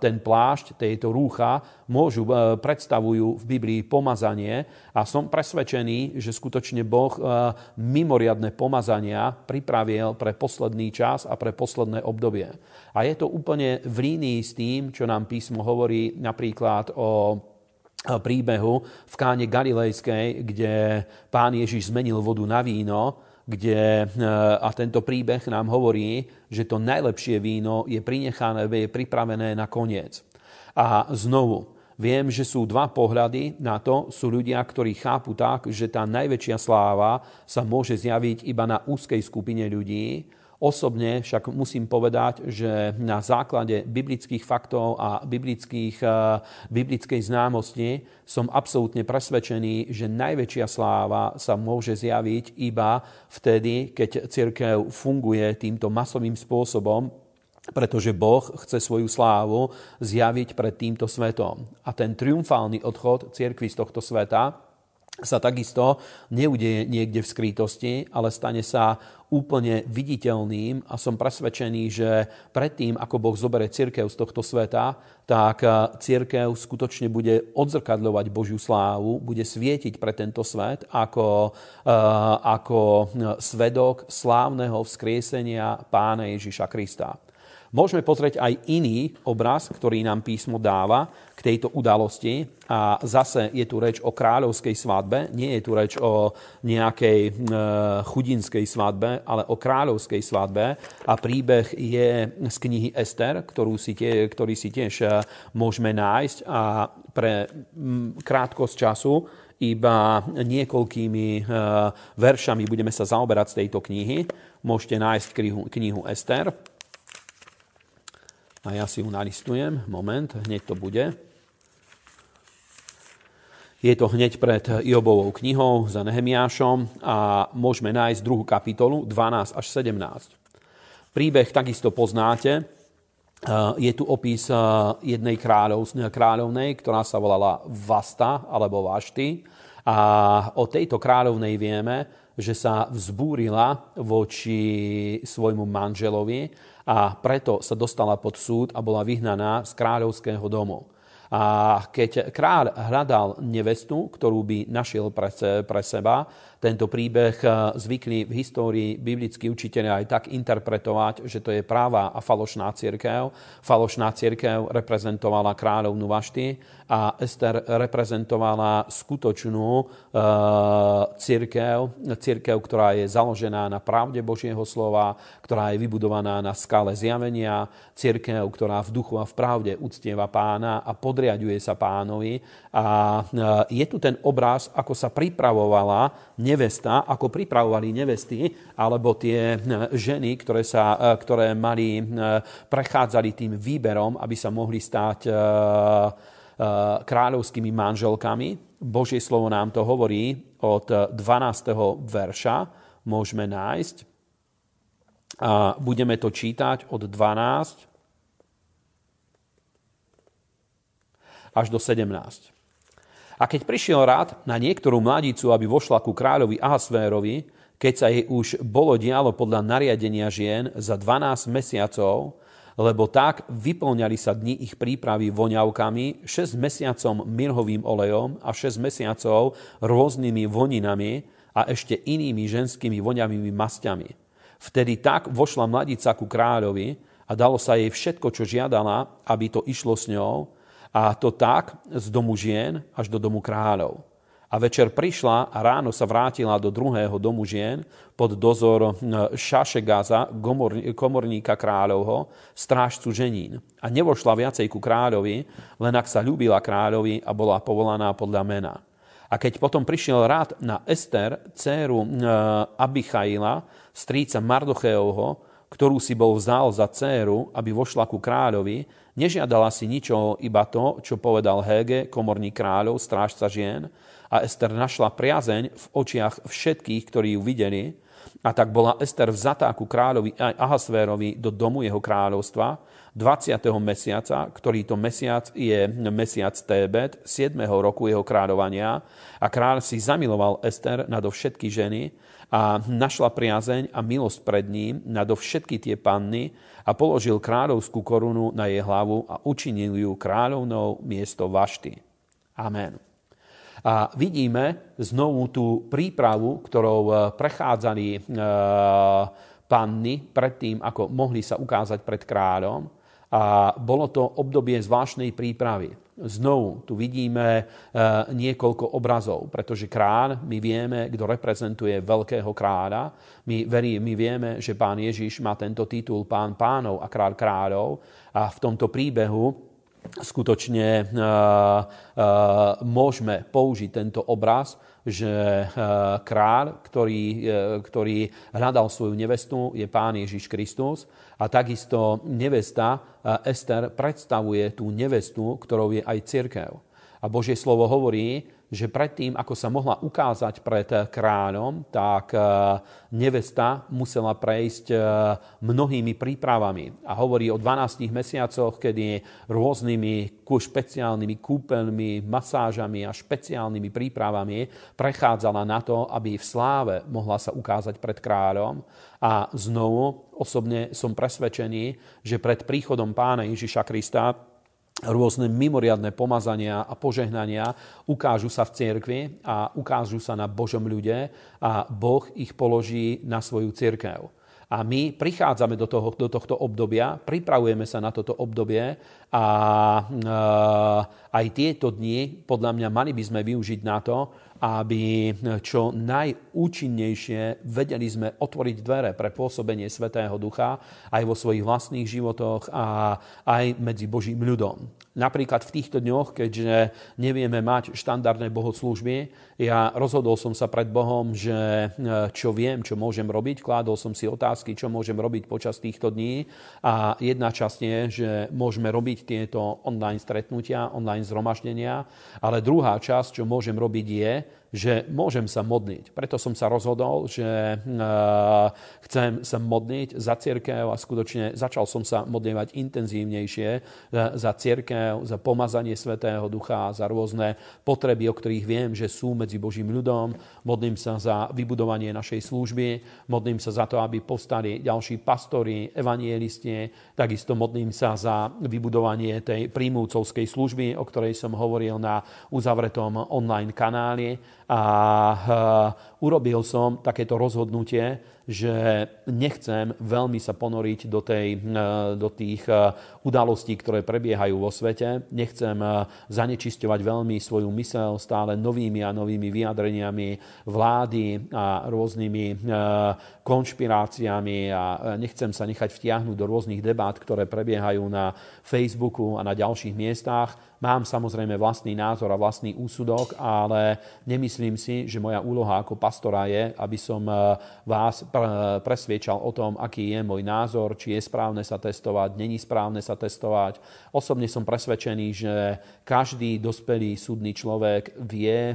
ten plášť, tejto rúcha, môžu, predstavujú v Biblii pomazanie a som presvedčený, že skutočne Boh mimoriadne pomazania pripravil pre posledný čas a pre posledné obdobie. A je to úplne v línii s tým, čo nám písmo hovorí napríklad o príbehu v káne Galilejskej, kde pán Ježiš zmenil vodu na víno, kde, e, a tento príbeh nám hovorí, že to najlepšie víno je prinechané, je pripravené na koniec. A znovu, viem, že sú dva pohľady na to. Sú ľudia, ktorí chápu tak, že tá najväčšia sláva sa môže zjaviť iba na úzkej skupine ľudí Osobne však musím povedať, že na základe biblických faktov a biblických, eh, biblickej známosti som absolútne presvedčený, že najväčšia sláva sa môže zjaviť iba vtedy, keď cirkev funguje týmto masovým spôsobom, pretože Boh chce svoju slávu zjaviť pred týmto svetom. A ten triumfálny odchod cirkvi z tohto sveta sa takisto neudeje niekde v skrytosti, ale stane sa úplne viditeľným a som presvedčený, že predtým, ako Boh zobere církev z tohto sveta, tak církev skutočne bude odzrkadľovať Božiu slávu, bude svietiť pre tento svet ako, eh, ako svedok slávneho vzkriesenia Pána Ježiša Krista. Môžeme pozrieť aj iný obraz, ktorý nám písmo dáva k tejto udalosti. A zase je tu reč o kráľovskej svadbe, nie je tu reč o nejakej e, chudinskej svadbe, ale o kráľovskej svadbe. A príbeh je z knihy Ester, ktorú si tie, ktorý si tiež e, môžeme nájsť. A pre krátkosť času iba niekoľkými e, veršami budeme sa zaoberať z tejto knihy. Môžete nájsť knihu, knihu Ester. A ja si ju nalistujem. Moment, hneď to bude. Je to hneď pred Jobovou knihou za Nehemiášom a môžeme nájsť druhú kapitolu 12 až 17. Príbeh takisto poznáte. Je tu opis jednej kráľovnej, ktorá sa volala Vasta alebo Vašty. A o tejto kráľovnej vieme, že sa vzbúrila voči svojmu manželovi a preto sa dostala pod súd a bola vyhnaná z kráľovského domu. A keď kráľ hľadal nevestu, ktorú by našiel pre, pre seba, tento príbeh eh, zvykli v histórii biblickí učiteľia aj tak interpretovať, že to je práva a falošná církev. Falošná církev reprezentovala kráľovnú Vašty a Ester reprezentovala skutočnú e, církev, církev, ktorá je založená na pravde Božieho slova, ktorá je vybudovaná na skále zjavenia, církev, ktorá v duchu a v pravde uctieva pána a podriaduje sa pánovi. A e, je tu ten obraz, ako sa pripravovala nevesta, ako pripravovali nevesty, alebo tie ženy, ktoré, sa, e, ktoré mali, prechádzali tým výberom, aby sa mohli stať kráľovskými manželkami. Božie slovo nám to hovorí od 12. verša, môžeme nájsť. A budeme to čítať od 12 až do 17. A keď prišiel rád na niektorú mladícu, aby vošla ku kráľovi Ahasvérovi, keď sa jej už bolo dialo podľa nariadenia žien za 12 mesiacov, lebo tak vyplňali sa dni ich prípravy voňavkami, 6 mesiacom mirhovým olejom a 6 mesiacov rôznymi voninami a ešte inými ženskými voňavými masťami. Vtedy tak vošla mladica ku kráľovi a dalo sa jej všetko, čo žiadala, aby to išlo s ňou, a to tak z domu žien až do domu kráľov. A večer prišla a ráno sa vrátila do druhého domu žien pod dozor Šašegaza, komorníka kráľovho, strážcu ženín. A nevošla viacej ku kráľovi, len ak sa ľúbila kráľovi a bola povolaná podľa mena. A keď potom prišiel rád na Ester, dceru Abichaila, stríca Mardocheovho, ktorú si bol vzal za dceru, aby vošla ku kráľovi, nežiadala si ničo, iba to, čo povedal Hege, komorní kráľov, strážca žien, a Ester našla priazeň v očiach všetkých, ktorí ju videli, a tak bola Ester vzatá ku kráľovi Ahasvérovi do domu jeho kráľovstva 20. mesiaca, ktorý to mesiac je mesiac Tébet, 7. roku jeho kráľovania. A kráľ si zamiloval Ester nado všetky ženy a našla priazeň a milosť pred ním nado všetky tie panny a položil kráľovskú korunu na jej hlavu a učinil ju kráľovnou miesto Vašty. Amen. A vidíme znovu tú prípravu, ktorou e, prechádzali e, panny predtým, ako mohli sa ukázať pred kráľom. A bolo to obdobie zvláštnej prípravy. Znovu tu vidíme e, niekoľko obrazov, pretože kráľ, my vieme, kto reprezentuje veľkého kráľa. My, verí, my vieme, že pán Ježiš má tento titul pán pánov a kráľ kráľov. A v tomto príbehu skutočne uh, uh, môžeme použiť tento obraz, že uh, kráľ, ktorý, ktorý hľadal svoju nevestu, je pán Ježiš Kristus a takisto nevesta Ester predstavuje tú nevestu, ktorou je aj církev. A Božie slovo hovorí, že predtým, ako sa mohla ukázať pred kráľom, tak e, nevesta musela prejsť e, mnohými prípravami. A hovorí o 12 mesiacoch, kedy rôznymi špeciálnymi kúpeľmi, masážami a špeciálnymi prípravami prechádzala na to, aby v sláve mohla sa ukázať pred kráľom. A znovu osobne som presvedčený, že pred príchodom pána Ježiša Krista rôzne mimoriadne pomazania a požehnania ukážu sa v cirkvi a ukážu sa na Božom ľude a Boh ich položí na svoju cirkev. A my prichádzame do, toho, do tohto obdobia, pripravujeme sa na toto obdobie a e, aj tieto dni podľa mňa mali by sme využiť na to, aby čo najúčinnejšie vedeli sme otvoriť dvere pre pôsobenie Svetého Ducha aj vo svojich vlastných životoch a aj medzi Božím ľudom. Napríklad v týchto dňoch, keďže nevieme mať štandardné bohoslúžby, ja rozhodol som sa pred Bohom, že e, čo viem, čo môžem robiť, kládol som si otázky, čo môžem robiť počas týchto dní. A jedna časť je, že môžeme robiť tieto online stretnutia, online zhromaždenia, ale druhá časť, čo môžem robiť je, že môžem sa modliť. Preto som sa rozhodol, že eh, chcem sa modliť za církev a skutočne začal som sa modlievať intenzívnejšie eh, za církev, za pomazanie Svetého Ducha, za rôzne potreby, o ktorých viem, že sú medzi Božím ľudom. Modlím sa za vybudovanie našej služby, modlím sa za to, aby postali ďalší pastori, evanielisti, takisto modlím sa za vybudovanie tej príjmúcovskej služby, o ktorej som hovoril na uzavretom online kanáli a urobil som takéto rozhodnutie, že nechcem veľmi sa ponoriť do, tej, e, do tých e, udalostí, ktoré prebiehajú vo svete. Nechcem zanečisťovať veľmi svoju mysel stále novými a novými vyjadreniami vlády a rôznymi konšpiráciami a nechcem sa nechať vtiahnuť do rôznych debát, ktoré prebiehajú na Facebooku a na ďalších miestach. Mám samozrejme vlastný názor a vlastný úsudok, ale nemyslím si, že moja úloha ako pastora je, aby som vás presviečal o tom, aký je môj názor, či je správne sa testovať, není správne sa testovať. Osobne som presvedčený, že každý dospelý súdny človek vie e,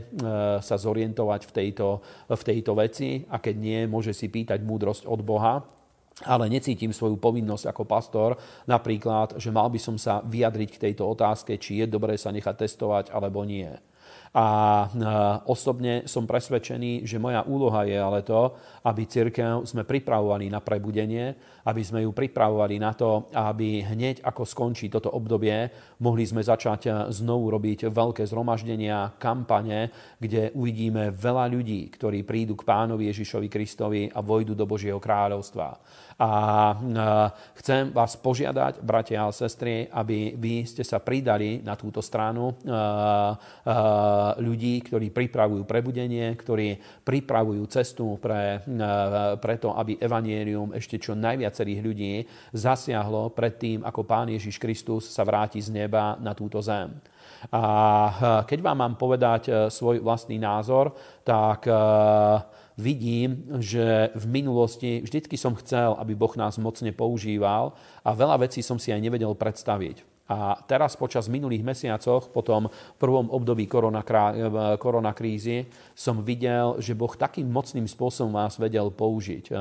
sa zorientovať v tejto, v tejto veci a keď nie, môže si pýtať múdrosť od Boha ale necítim svoju povinnosť ako pastor, napríklad, že mal by som sa vyjadriť k tejto otázke, či je dobré sa nechať testovať alebo nie. A osobne som presvedčený, že moja úloha je ale to, aby církev sme pripravovali na prebudenie, aby sme ju pripravovali na to, aby hneď ako skončí toto obdobie, mohli sme začať znovu robiť veľké zhromaždenia, kampane, kde uvidíme veľa ľudí, ktorí prídu k pánovi Ježišovi Kristovi a vojdu do Božieho kráľovstva. A chcem vás požiadať, bratia a sestry, aby vy ste sa pridali na túto stranu ľudí, ktorí pripravujú prebudenie, ktorí pripravujú cestu pre, pre to, aby evanielium ešte čo najviacerých ľudí zasiahlo pred tým, ako Pán Ježiš Kristus sa vráti z neba na túto zem. A keď vám mám povedať e, svoj vlastný názor, tak e, vidím, že v minulosti vždycky som chcel, aby Boh nás mocne používal a veľa vecí som si aj nevedel predstaviť. A teraz počas minulých mesiacoch, po tom prvom období koronakrízy, som videl, že Boh takým mocným spôsobom vás vedel použiť.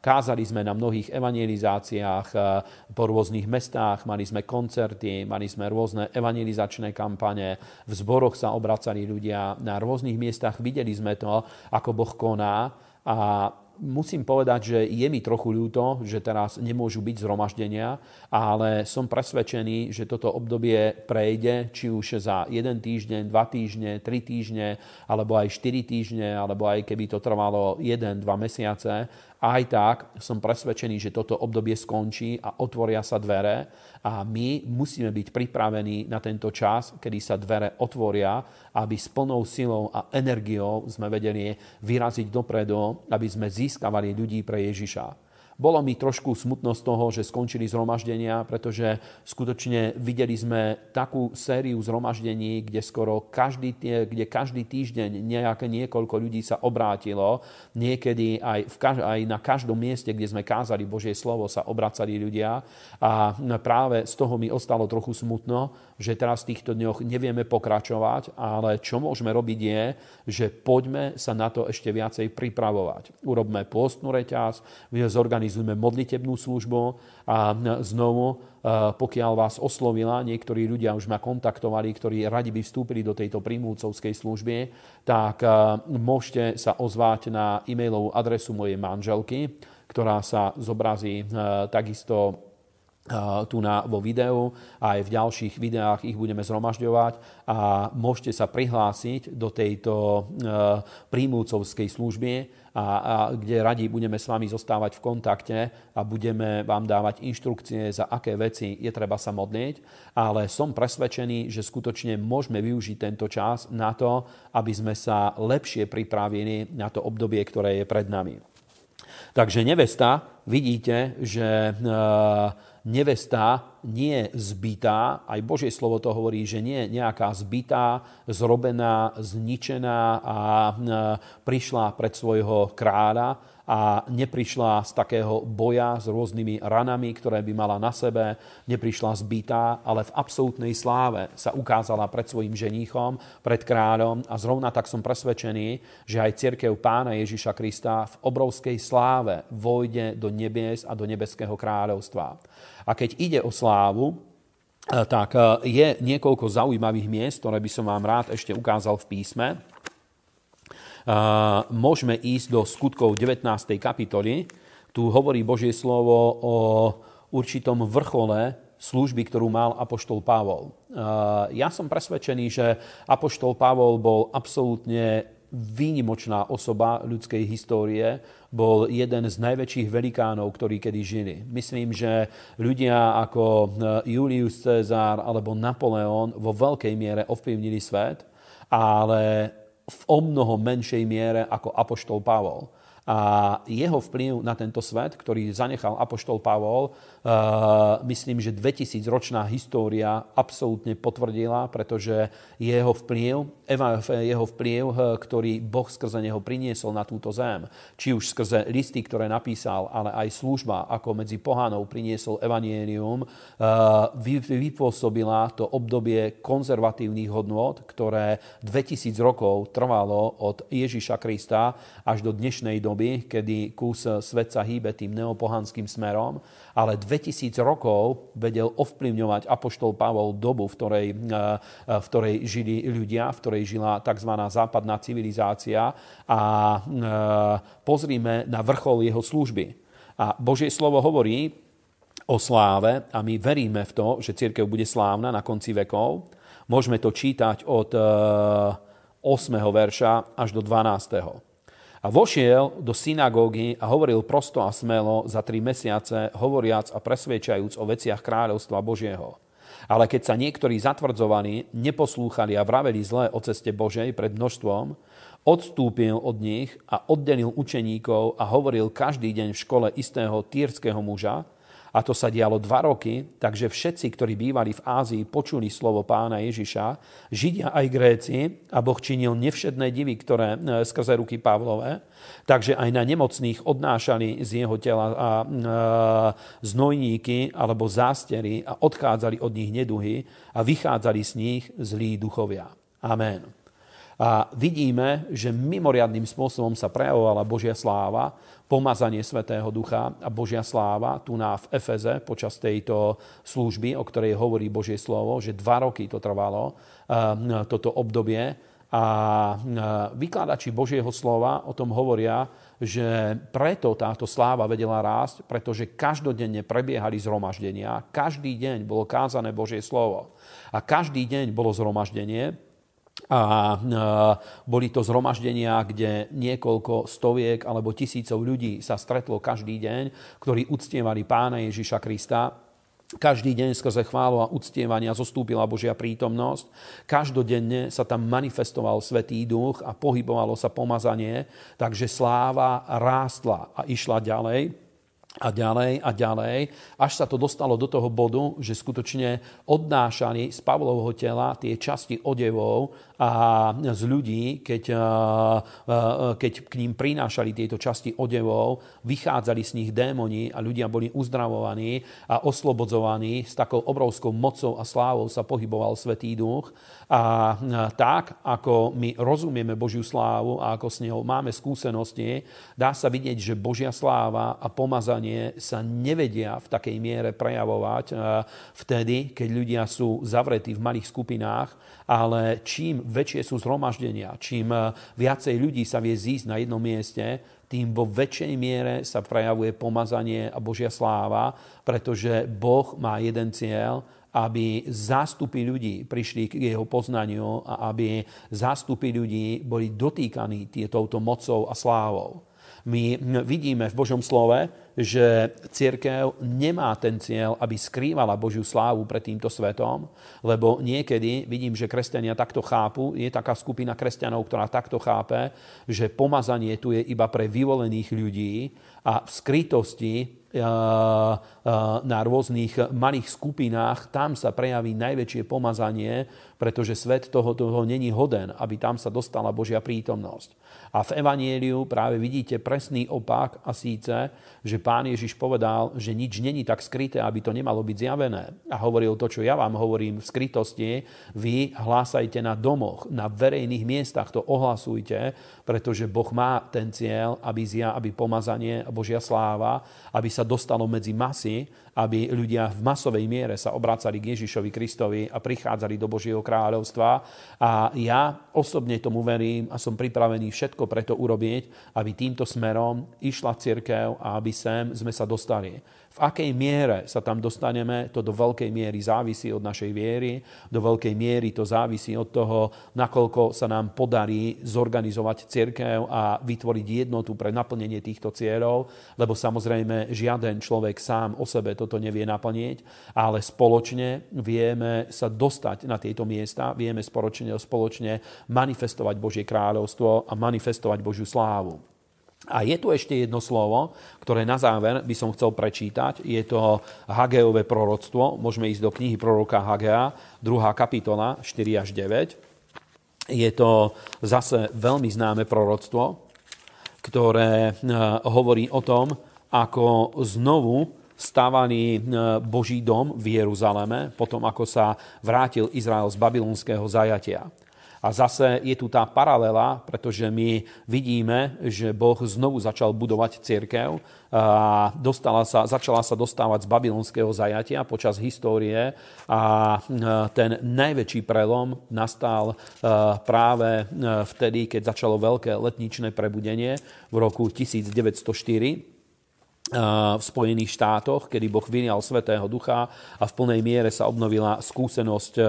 Kázali sme na mnohých evangelizáciách po rôznych mestách, mali sme koncerty, mali sme rôzne evangelizačné kampane, v zboroch sa obracali ľudia, na rôznych miestach videli sme to, ako Boh koná a musím povedať, že je mi trochu ľúto, že teraz nemôžu byť zhromaždenia, ale som presvedčený, že toto obdobie prejde, či už za jeden týždeň, dva týždne, tri týždne, alebo aj štyri týždne, alebo aj keby to trvalo jeden, dva mesiace, aj tak som presvedčený, že toto obdobie skončí a otvoria sa dvere a my musíme byť pripravení na tento čas, kedy sa dvere otvoria, aby s plnou silou a energiou sme vedeli vyraziť dopredu, aby sme získavali ľudí pre Ježiša. Bolo mi trošku smutno z toho, že skončili zhromaždenia, pretože skutočne videli sme takú sériu zhromaždení, kde skoro každý, kde každý týždeň nejaké niekoľko ľudí sa obrátilo. Niekedy aj, v, aj na každom mieste, kde sme kázali Božie slovo, sa obracali ľudia. A práve z toho mi ostalo trochu smutno, že teraz v týchto dňoch nevieme pokračovať, ale čo môžeme robiť je, že poďme sa na to ešte viacej pripravovať. Urobme pôstnu reťaz, zorganizujme modlitebnú službu a znovu, pokiaľ vás oslovila, niektorí ľudia už ma kontaktovali, ktorí radi by vstúpili do tejto prímúcovskej služby, tak môžete sa ozvať na e-mailovú adresu mojej manželky, ktorá sa zobrazí takisto tu na, vo videu a aj v ďalších videách ich budeme zhromažďovať a môžete sa prihlásiť do tejto e, príjmúcovskej služby, a, a kde radi budeme s vami zostávať v kontakte a budeme vám dávať inštrukcie, za aké veci je treba sa modliť, ale som presvedčený, že skutočne môžeme využiť tento čas na to, aby sme sa lepšie pripravili na to obdobie, ktoré je pred nami. Takže nevesta, vidíte, že nevesta nie je zbytá, aj Božie slovo to hovorí, že nie je nejaká zbytá, zrobená, zničená a prišla pred svojho kráľa, a neprišla z takého boja s rôznymi ranami, ktoré by mala na sebe, neprišla zbytá, ale v absolútnej sláve sa ukázala pred svojim ženíchom, pred kráľom a zrovna tak som presvedčený, že aj cirkev pána Ježiša Krista v obrovskej sláve vojde do nebies a do nebeského kráľovstva. A keď ide o slávu, tak je niekoľko zaujímavých miest, ktoré by som vám rád ešte ukázal v písme môžeme ísť do skutkov 19. kapitoly. Tu hovorí Božie slovo o určitom vrchole služby, ktorú mal Apoštol Pavol. Ja som presvedčený, že Apoštol Pavol bol absolútne výnimočná osoba ľudskej histórie, bol jeden z najväčších velikánov, ktorí kedy žili. Myslím, že ľudia ako Julius Cezar alebo Napoleon vo veľkej miere ovplyvnili svet, ale v o mnoho menšej miere ako Apoštol Pavol. A jeho vplyv na tento svet, ktorý zanechal Apoštol Pavol, myslím, že 2000 ročná história absolútne potvrdila, pretože jeho vplyv, jeho vplyv, eh, ktorý Boh skrze neho priniesol na túto zem, či už skrze listy, ktoré napísal, ale aj služba, ako medzi pohánov priniesol evanielium, eh, vypôsobila to obdobie konzervatívnych hodnot, ktoré 2000 rokov trvalo od Ježiša Krista až do dnešnej doby, kedy kus svet sa hýbe tým neopohanským smerom ale 2000 rokov vedel ovplyvňovať Apoštol Pavol dobu, v ktorej, eh, eh, v ktorej žili ľudia, v ktorej žila tzv. západná civilizácia a eh, pozrime na vrchol jeho služby. A Božie slovo hovorí o sláve a my veríme v to, že církev bude slávna na konci vekov. Môžeme to čítať od 8. verša až do 12. A vošiel do synagógy a hovoril prosto a smelo za tri mesiace, hovoriac a presvedčajúc o veciach kráľovstva Božieho. Ale keď sa niektorí zatvrdzovaní neposlúchali a vraveli zlé o ceste Božej pred množstvom, odstúpil od nich a oddelil učeníkov a hovoril každý deň v škole istého týrského muža, a to sa dialo dva roky, takže všetci, ktorí bývali v Ázii, počuli slovo pána Ježiša, Židia aj Gréci, a Boh činil nevšedné divy, ktoré e, skrze ruky Pavlové, takže aj na nemocných odnášali z jeho tela a, e, znojníky alebo zástery a odchádzali od nich neduhy a vychádzali z nich zlí duchovia. Amen. A vidíme, že mimoriadným spôsobom sa prejavovala Božia sláva, pomazanie Svetého Ducha a Božia sláva tu na v Efeze počas tejto služby, o ktorej hovorí Božie slovo, že dva roky to trvalo, ehm, toto obdobie. A ehm, vykladači Božieho slova o tom hovoria, že preto táto sláva vedela rásť, pretože každodenne prebiehali zhromaždenia, každý deň bolo kázané Božie slovo. A každý deň bolo zhromaždenie, a boli to zhromaždenia, kde niekoľko stoviek alebo tisícov ľudí sa stretlo každý deň, ktorí uctievali pána Ježiša Krista. Každý deň skrze chválu a uctievania zostúpila Božia prítomnosť. Každodenne sa tam manifestoval Svetý duch a pohybovalo sa pomazanie, takže sláva rástla a išla ďalej a ďalej a ďalej, až sa to dostalo do toho bodu, že skutočne odnášali z Pavlovho tela tie časti odevov a z ľudí, keď, keď k ním prinášali tieto časti odevov, vychádzali z nich démoni a ľudia boli uzdravovaní a oslobodzovaní. S takou obrovskou mocou a slávou sa pohyboval Svetý duch. A tak, ako my rozumieme Božiu slávu a ako s ňou máme skúsenosti, dá sa vidieť, že Božia sláva a pomazanie sa nevedia v takej miere prejavovať vtedy, keď ľudia sú zavretí v malých skupinách, ale čím väčšie sú zhromaždenia, čím viacej ľudí sa vie zísť na jednom mieste, tým vo väčšej miere sa prejavuje pomazanie a Božia sláva, pretože Boh má jeden cieľ aby zástupy ľudí prišli k jeho poznaniu a aby zástupy ľudí boli dotýkaní touto mocou a slávou. My vidíme v Božom slove, že církev nemá ten cieľ, aby skrývala Božiu slávu pred týmto svetom, lebo niekedy vidím, že kresťania takto chápu, je taká skupina kresťanov, ktorá takto chápe, že pomazanie tu je iba pre vyvolených ľudí a v skrytosti Eh, eh, na rôznych malých skupinách, tam sa prejaví najväčšie pomazanie, pretože svet toho, toho není hoden, aby tam sa dostala Božia prítomnosť. A v Evanieliu práve vidíte presný opak a síce, že pán Ježiš povedal, že nič není tak skryté, aby to nemalo byť zjavené. A hovoril to, čo ja vám hovorím v skrytosti, vy hlásajte na domoch, na verejných miestach, to ohlasujte, pretože Boh má ten cieľ, aby zja, aby pomazanie, Božia sláva, aby sa dostalo medzi masy, aby ľudia v masovej miere sa obracali k Ježišovi Kristovi a prichádzali do Božieho kráľovstva. A ja osobne tomu verím a som pripravený všetko preto urobiť, aby týmto smerom išla církev a aby sem sme sa dostali. V akej miere sa tam dostaneme, to do veľkej miery závisí od našej viery, do veľkej miery to závisí od toho, nakoľko sa nám podarí zorganizovať cirkev a vytvoriť jednotu pre naplnenie týchto cieľov, lebo samozrejme žiaden človek sám o sebe toto nevie naplniť, ale spoločne vieme sa dostať na tieto miesta, vieme spoločne, spoločne manifestovať Božie kráľovstvo a manifestovať Božiu slávu. A je tu ešte jedno slovo, ktoré na záver by som chcel prečítať. Je to Hageové proroctvo. Môžeme ísť do knihy proroka Hagea, 2. kapitola, 4 až 9. Je to zase veľmi známe proroctvo, ktoré eh, hovorí o tom, ako znovu stávaný eh, Boží dom v Jeruzaleme, potom ako sa vrátil Izrael z babylonského zajatia. A zase je tu tá paralela, pretože my vidíme, že Boh znovu začal budovať církev a dostala sa, začala sa dostávať z babylonského zajatia počas histórie a ten najväčší prelom nastal práve vtedy, keď začalo veľké letničné prebudenie v roku 1904 v Spojených štátoch, kedy Boh vynial Svetého Ducha a v plnej miere sa obnovila skúsenosť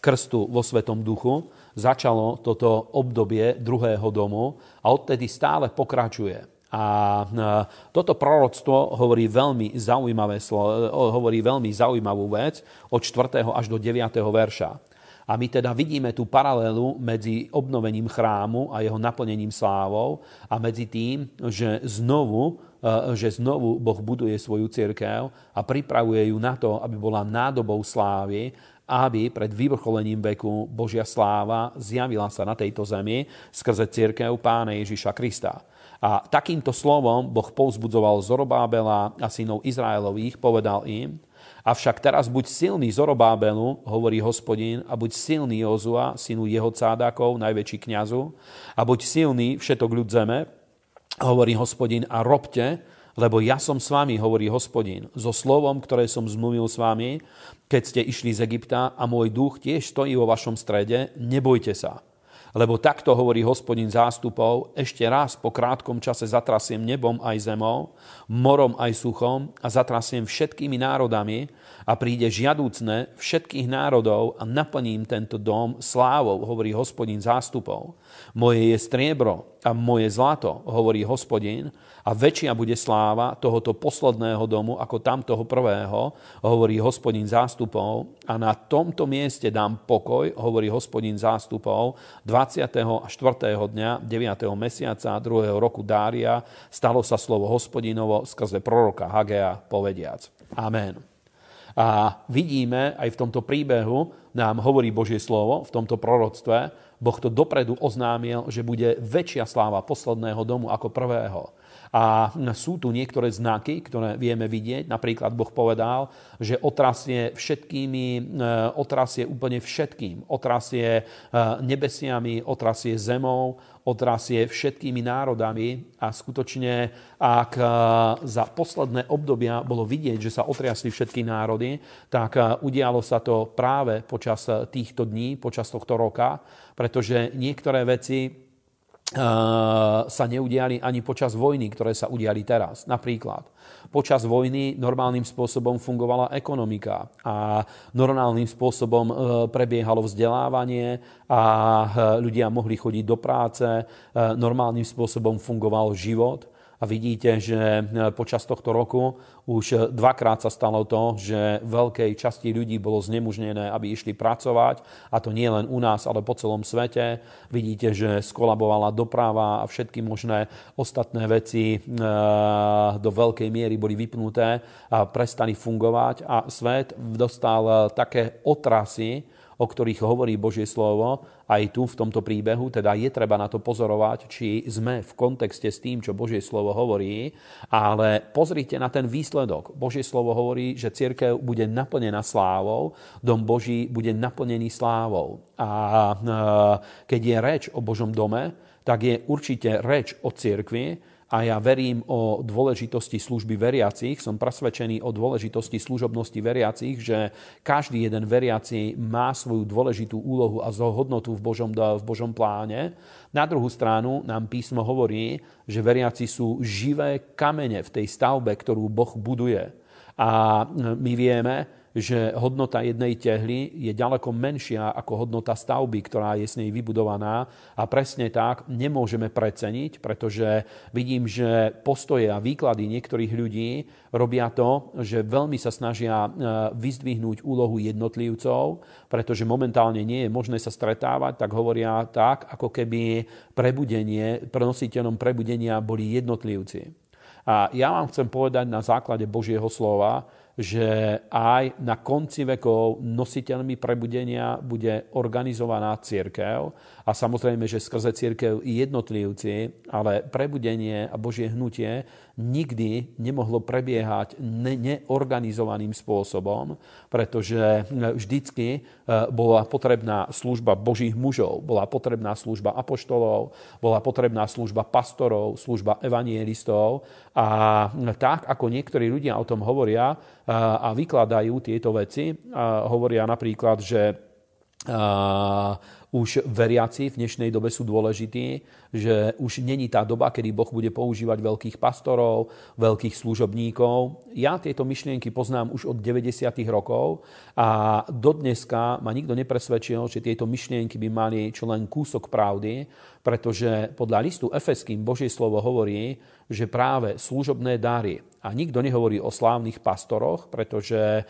krstu vo Svetom Duchu začalo toto obdobie druhého domu a odtedy stále pokračuje. A e, toto proroctvo hovorí veľmi, zaujímavé, hovorí veľmi zaujímavú vec od 4. až do 9. verša. A my teda vidíme tú paralelu medzi obnovením chrámu a jeho naplnením slávou a medzi tým, že znovu, e, že znovu Boh buduje svoju církev a pripravuje ju na to, aby bola nádobou slávy aby pred vyvrcholením veku Božia sláva zjavila sa na tejto zemi skrze církev Pána Ježiša Krista. A takýmto slovom Boh povzbudzoval Zorobábela a synov Izraelových, povedal im, Avšak teraz buď silný Zorobábelu, hovorí hospodin, a buď silný Jozua, synu jeho cádákov, najväčší kňazu, a buď silný všetok ľud zeme, hovorí hospodin, a robte, lebo ja som s vami, hovorí hospodin, so slovom, ktoré som zmluvil s vami, keď ste išli z Egypta a môj duch tiež stojí vo vašom strede, nebojte sa. Lebo takto hovorí hospodin zástupov, ešte raz po krátkom čase zatrasiem nebom aj zemou, morom aj suchom a zatrasiem všetkými národami a príde žiadúcne všetkých národov a naplním tento dom slávou, hovorí hospodin zástupov. Moje je striebro a moje zlato, hovorí hospodin, a väčšia bude sláva tohoto posledného domu ako tamtoho prvého, hovorí hospodin zástupov. A na tomto mieste dám pokoj, hovorí hospodin zástupov, 24. dňa 9. mesiaca 2. roku Dária stalo sa slovo hospodinovo skrze proroka Hagea povediac. Amen. A vidíme aj v tomto príbehu, nám hovorí Božie slovo v tomto proroctve, Boh to dopredu oznámil, že bude väčšia sláva posledného domu ako prvého. A sú tu niektoré znaky, ktoré vieme vidieť. Napríklad Boh povedal, že otrasie všetkými, e, otrasie úplne všetkým. Otrasie e, nebesiami, otrasie zemou, otrasie všetkými národami a skutočne, ak e, za posledné obdobia bolo vidieť, že sa otriasli všetky národy, tak udialo sa to práve počas týchto dní, počas tohto roka, pretože niektoré veci sa neudiali ani počas vojny, ktoré sa udiali teraz. Napríklad, počas vojny normálnym spôsobom fungovala ekonomika a normálnym spôsobom e, prebiehalo vzdelávanie a e, ľudia mohli chodiť do práce, normálnym spôsobom fungoval život A vidíte, že počas tohto roku už dvakrát sa stalo to, že veľkej časti ľudí bolo znemužnené, aby išli pracovať, a to nie len u nás, ale po celom svete. Vidíte, že skolabovala doprava a všetky možné ostatné veci do veľkej miery boli vypnuté a prestali fungovať a svet dostal také otrasy, o ktorých hovorí Božie slovo, aj tu v tomto príbehu, teda je treba na to pozorovať, či sme v kontexte s tým, čo Božie slovo hovorí, ale pozrite na ten výsledok. Božie slovo hovorí, že církev bude naplnená slávou, dom Boží bude naplnený slávou. A e, keď je reč o Božom dome, tak je určite reč o cirkvi, a ja verím o dôležitosti služby veriacich, som presvedčený o dôležitosti služobnosti veriacich, že každý jeden veriaci má svoju dôležitú úlohu a hodnotu v Božom, v Božom pláne. Na druhú stranu nám písmo hovorí, že veriaci sú živé kamene v tej stavbe, ktorú Boh buduje. A my vieme, že hodnota jednej tehly je ďaleko menšia ako hodnota stavby, ktorá je s nej vybudovaná a presne tak nemôžeme preceniť, pretože vidím, že postoje a výklady niektorých ľudí robia to, že veľmi sa snažia e, vyzdvihnúť úlohu jednotlivcov, pretože momentálne nie je možné sa stretávať, tak hovoria tak, ako keby prebudenie, prenositeľom prebudenia boli jednotlivci. A ja vám chcem povedať na základe Božieho slova, že aj na konci vekov nositeľmi prebudenia bude organizovaná církev. A samozrejme, že skrze církev jednotlivci, ale prebudenie a Božie hnutie nikdy nemohlo prebiehať neorganizovaným spôsobom, pretože vždycky e, bola potrebná služba Božích mužov, bola potrebná služba apoštolov, bola potrebná služba pastorov, služba evangelistov a tak, ako niektorí ľudia o tom hovoria e, a vykladajú tieto veci, hovoria napríklad, že už veriaci v dnešnej dobe sú dôležití, že už není tá doba, kedy Boh bude používať veľkých pastorov, veľkých služobníkov. Ja tieto myšlienky poznám už od 90. rokov a dodneska ma nikto nepresvedčil, že tieto myšlienky by mali čo len kúsok pravdy, pretože podľa listu Efeským Božie slovo hovorí, že práve služobné dary, a nikto nehovorí o slávnych pastoroch, pretože e,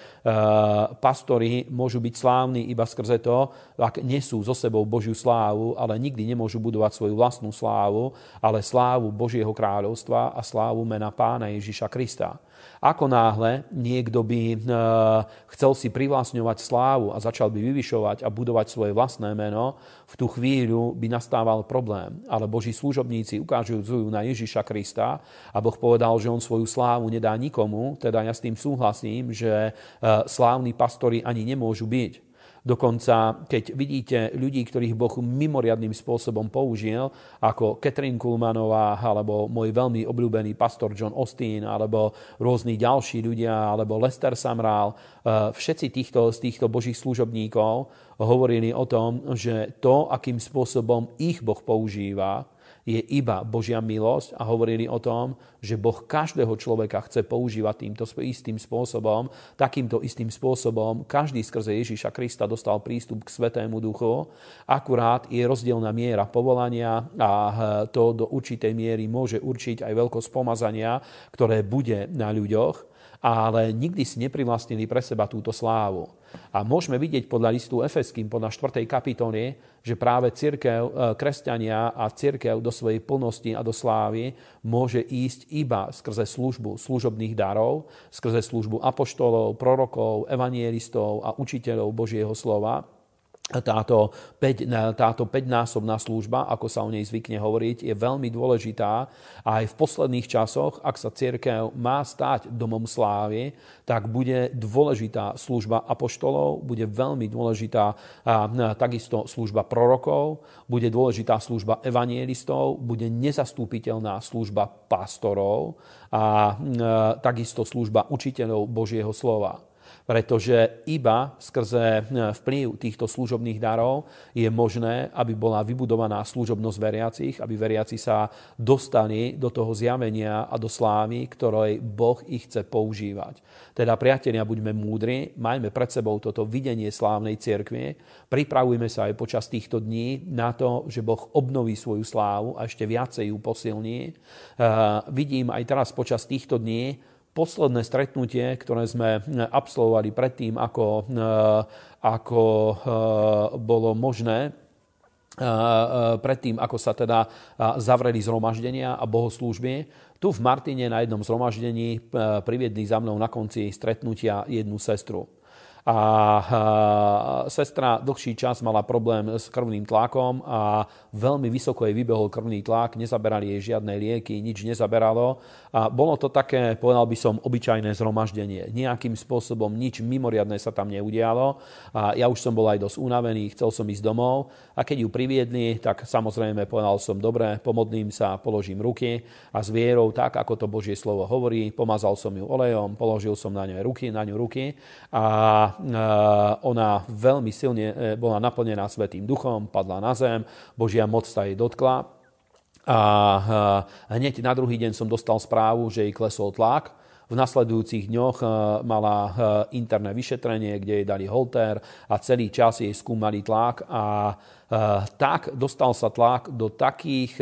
pastori môžu byť slávni iba skrze to, ak nesú zo sebou Božiu slávu, ale nikdy nemôžu budovať svoju vlastnú slávu, ale slávu Božieho kráľovstva a slávu mena pána Ježiša Krista. Ako náhle niekto by e, chcel si privlastňovať slávu a začal by vyvyšovať a budovať svoje vlastné meno, v tú chvíľu by nastával problém. Ale Boží služobníci ukážujú na Ježiša Krista a Boh povedal, že on svoju slávu nedá nikomu, teda ja s tým súhlasím, že e, slávni pastori ani nemôžu byť. Dokonca, keď vidíte ľudí, ktorých Boh mimoriadným spôsobom použil, ako Catherine Kulmanová, alebo môj veľmi obľúbený pastor John Austin, alebo rôzni ďalší ľudia, alebo Lester Samral, eh, všetci týchto, z týchto božích služobníkov hovorili o tom, že to, akým spôsobom ich Boh používa, je iba Božia milosť a hovorili o tom, že Boh každého človeka chce používať týmto istým spôsobom, takýmto istým spôsobom. Každý skrze Ježíša Krista dostal prístup k Svetému Duchu. Akurát je rozdielna miera povolania a to do určitej miery môže určiť aj veľkosť pomazania, ktoré bude na ľuďoch ale nikdy si neprivlastnili pre seba túto slávu. A môžeme vidieť podľa listu Efeským, podľa 4. kapitoly, že práve církev, e, kresťania a církev do svojej plnosti a do slávy môže ísť iba skrze službu služobných darov, skrze službu apoštolov, prorokov, evangelistov a učiteľov Božieho slova táto, 5, táto 5-násobná služba, ako sa o nej zvykne hovoriť, je veľmi dôležitá a aj v posledných časoch, ak sa církev má stať domom slávy, tak bude dôležitá služba apoštolov, bude veľmi dôležitá takisto služba prorokov, bude dôležitá služba evangelistov, bude nezastúpiteľná služba pastorov a takisto služba učiteľov Božieho slova. Pretože iba skrze vplyv týchto služobných darov je možné, aby bola vybudovaná služobnosť veriacich, aby veriaci sa dostali do toho zjavenia a do slávy, ktorej Boh ich chce používať. Teda, priatelia, buďme múdri, majme pred sebou toto videnie slávnej cirkvi, pripravujme sa aj počas týchto dní na to, že Boh obnoví svoju slávu a ešte viacej ju posilní. Uh, vidím aj teraz počas týchto dní, posledné stretnutie, ktoré sme absolvovali predtým, ako, ako bolo možné predtým, ako sa teda zavreli zhromaždenia a bohoslúžby. Tu v Martine na jednom zhromaždení priviedli za mnou na konci stretnutia jednu sestru a sestra dlhší čas mala problém s krvným tlakom a veľmi vysoko jej vybehol krvný tlak, nezaberali jej žiadne lieky, nič nezaberalo. A bolo to také, povedal by som, obyčajné zhromaždenie. Nejakým spôsobom nič mimoriadne sa tam neudialo. A ja už som bol aj dosť unavený, chcel som ísť domov. A keď ju priviedli, tak samozrejme povedal som, dobre, pomodlím sa, položím ruky a s vierou, tak ako to Božie slovo hovorí, pomazal som ju olejom, položil som na ňu ruky, na ňu ruky a ona veľmi silne e, bola naplnená Svetým duchom, padla na zem, Božia moc sa jej dotkla. A hneď na druhý deň som dostal správu, že jej klesol tlak. V nasledujúcich dňoch e, mala e, interné vyšetrenie, kde jej dali holter a celý čas jej skúmali tlak a tak dostal sa tlak do takých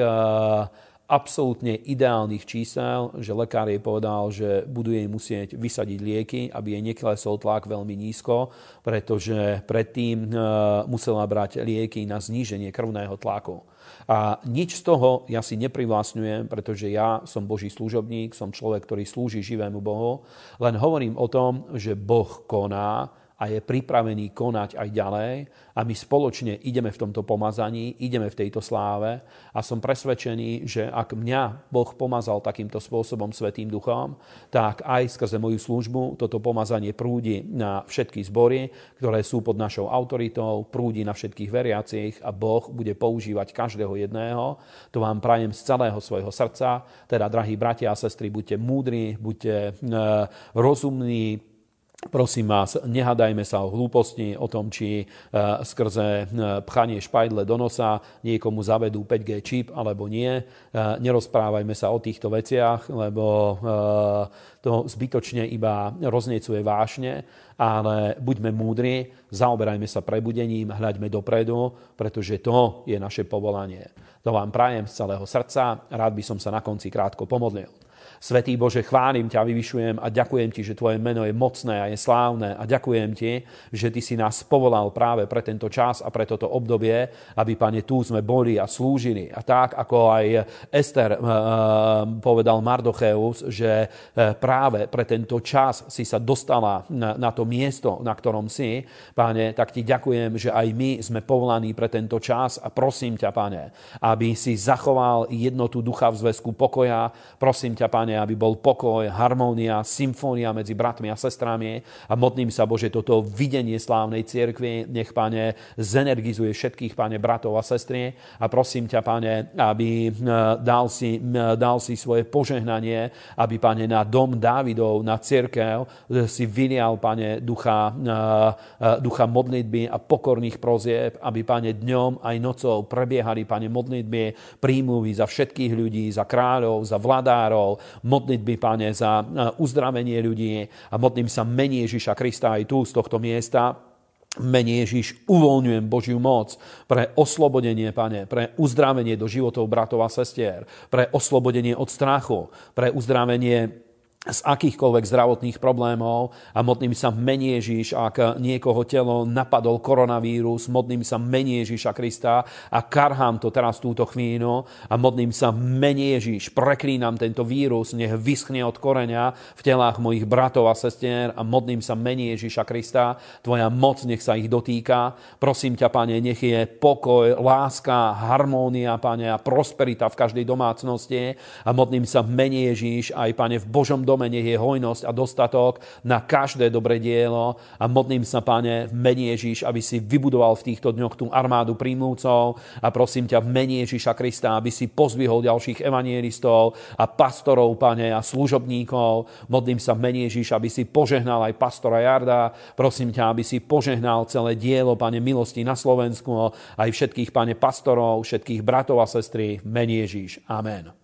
absolútne ideálnych čísel, že lekár jej povedal, že budú jej musieť vysadiť lieky, aby jej neklesol tlak veľmi nízko, pretože predtým e, musela brať lieky na zníženie krvného tlaku. A nič z toho ja si neprivlastňujem, pretože ja som Boží služobník, som človek, ktorý slúži živému Bohu, len hovorím o tom, že Boh koná a je pripravený konať aj ďalej a my spoločne ideme v tomto pomazaní, ideme v tejto sláve a som presvedčený, že ak mňa Boh pomazal takýmto spôsobom Svetým duchom, tak aj skrze moju službu toto pomazanie prúdi na všetky zbory, ktoré sú pod našou autoritou, prúdi na všetkých veriacich a Boh bude používať každého jedného. To vám prajem z celého svojho srdca. Teda, drahí bratia a sestry, buďte múdri, buďte e, rozumní, Prosím vás, nehadajme sa o hlúposti, o tom, či e, skrze e, pchanie špajdle do nosa niekomu zavedú 5G čip alebo nie. E, nerozprávajme sa o týchto veciach, lebo to zbytočne iba roznecuje vášne, ale buďme múdri, zaoberajme sa prebudením, hľaďme dopredu, pretože to je naše povolanie. To vám prajem z celého srdca, rád by som sa na konci krátko pomodlil. Svetý Bože, chválim ťa, vyvyšujem a ďakujem ti, že tvoje meno je mocné a je slávne a ďakujem ti, že ty si nás povolal práve pre tento čas a pre toto obdobie, aby, pane, tu sme boli a slúžili. A tak, ako aj Ester uh, povedal Mardocheus, že uh, práve pre tento čas si sa dostala na to miesto, na ktorom si, pane, tak ti ďakujem, že aj my sme povolaní pre tento čas a prosím ťa, pane, aby si zachoval jednotu ducha v zväzku pokoja. Prosím ťa, pane, Pane, aby bol pokoj, harmónia, symfónia medzi bratmi a sestrami. A modlím sa, Bože, toto videnie slávnej cirkvi, nech, Pane, zenergizuje všetkých, Pane, bratov a sestry. A prosím ťa, Pane, aby dal si, dal si svoje požehnanie, aby, Pane, na dom Dávidov, na cirkev si vylial, Pane, ducha, ducha modlitby a pokorných prozieb, aby, Pane, dňom aj nocou prebiehali, Pane, modlitby, príjmuvy za všetkých ľudí, za kráľov, za vladárov, modlitby, Pane, za e, uzdravenie ľudí a modlím sa mene Ježiša Krista aj tu z tohto miesta, Mene Ježiš, uvoľňujem Božiu moc pre oslobodenie, Pane, pre uzdravenie do životov bratov a sestier, pre oslobodenie od strachu, pre uzdravenie z akýchkoľvek zdravotných problémov a modlím sa Ježiš, ak niekoho telo napadol koronavírus, modlím sa mene Ježiša Krista a karhám to teraz túto chvíľu a modlím sa mene Ježiš, preklínam tento vírus, nech vyschne od koreňa v telách mojich bratov a sestier a modlím sa mene Ježiša Krista, tvoja moc nech sa ich dotýka. Prosím ťa, Pane, nech je pokoj, láska, harmónia, Pane, a prosperita v každej domácnosti a modlím sa Ježiš aj, Pane, v Božom dome nech je hojnosť a dostatok na každé dobré dielo a modlím sa, Pane, v mene Ježiš, aby si vybudoval v týchto dňoch tú armádu príjmúcov a prosím ťa v mene Ježiša Krista, aby si pozvihol ďalších evangelistov a pastorov, Pane, a služobníkov. Modlím sa v mene Ježiš, aby si požehnal aj pastora Jarda. Prosím ťa, aby si požehnal celé dielo, Pane, milosti na Slovensku, aj všetkých, Pane, pastorov, všetkých bratov a sestry, v mene Ježiš. Amen.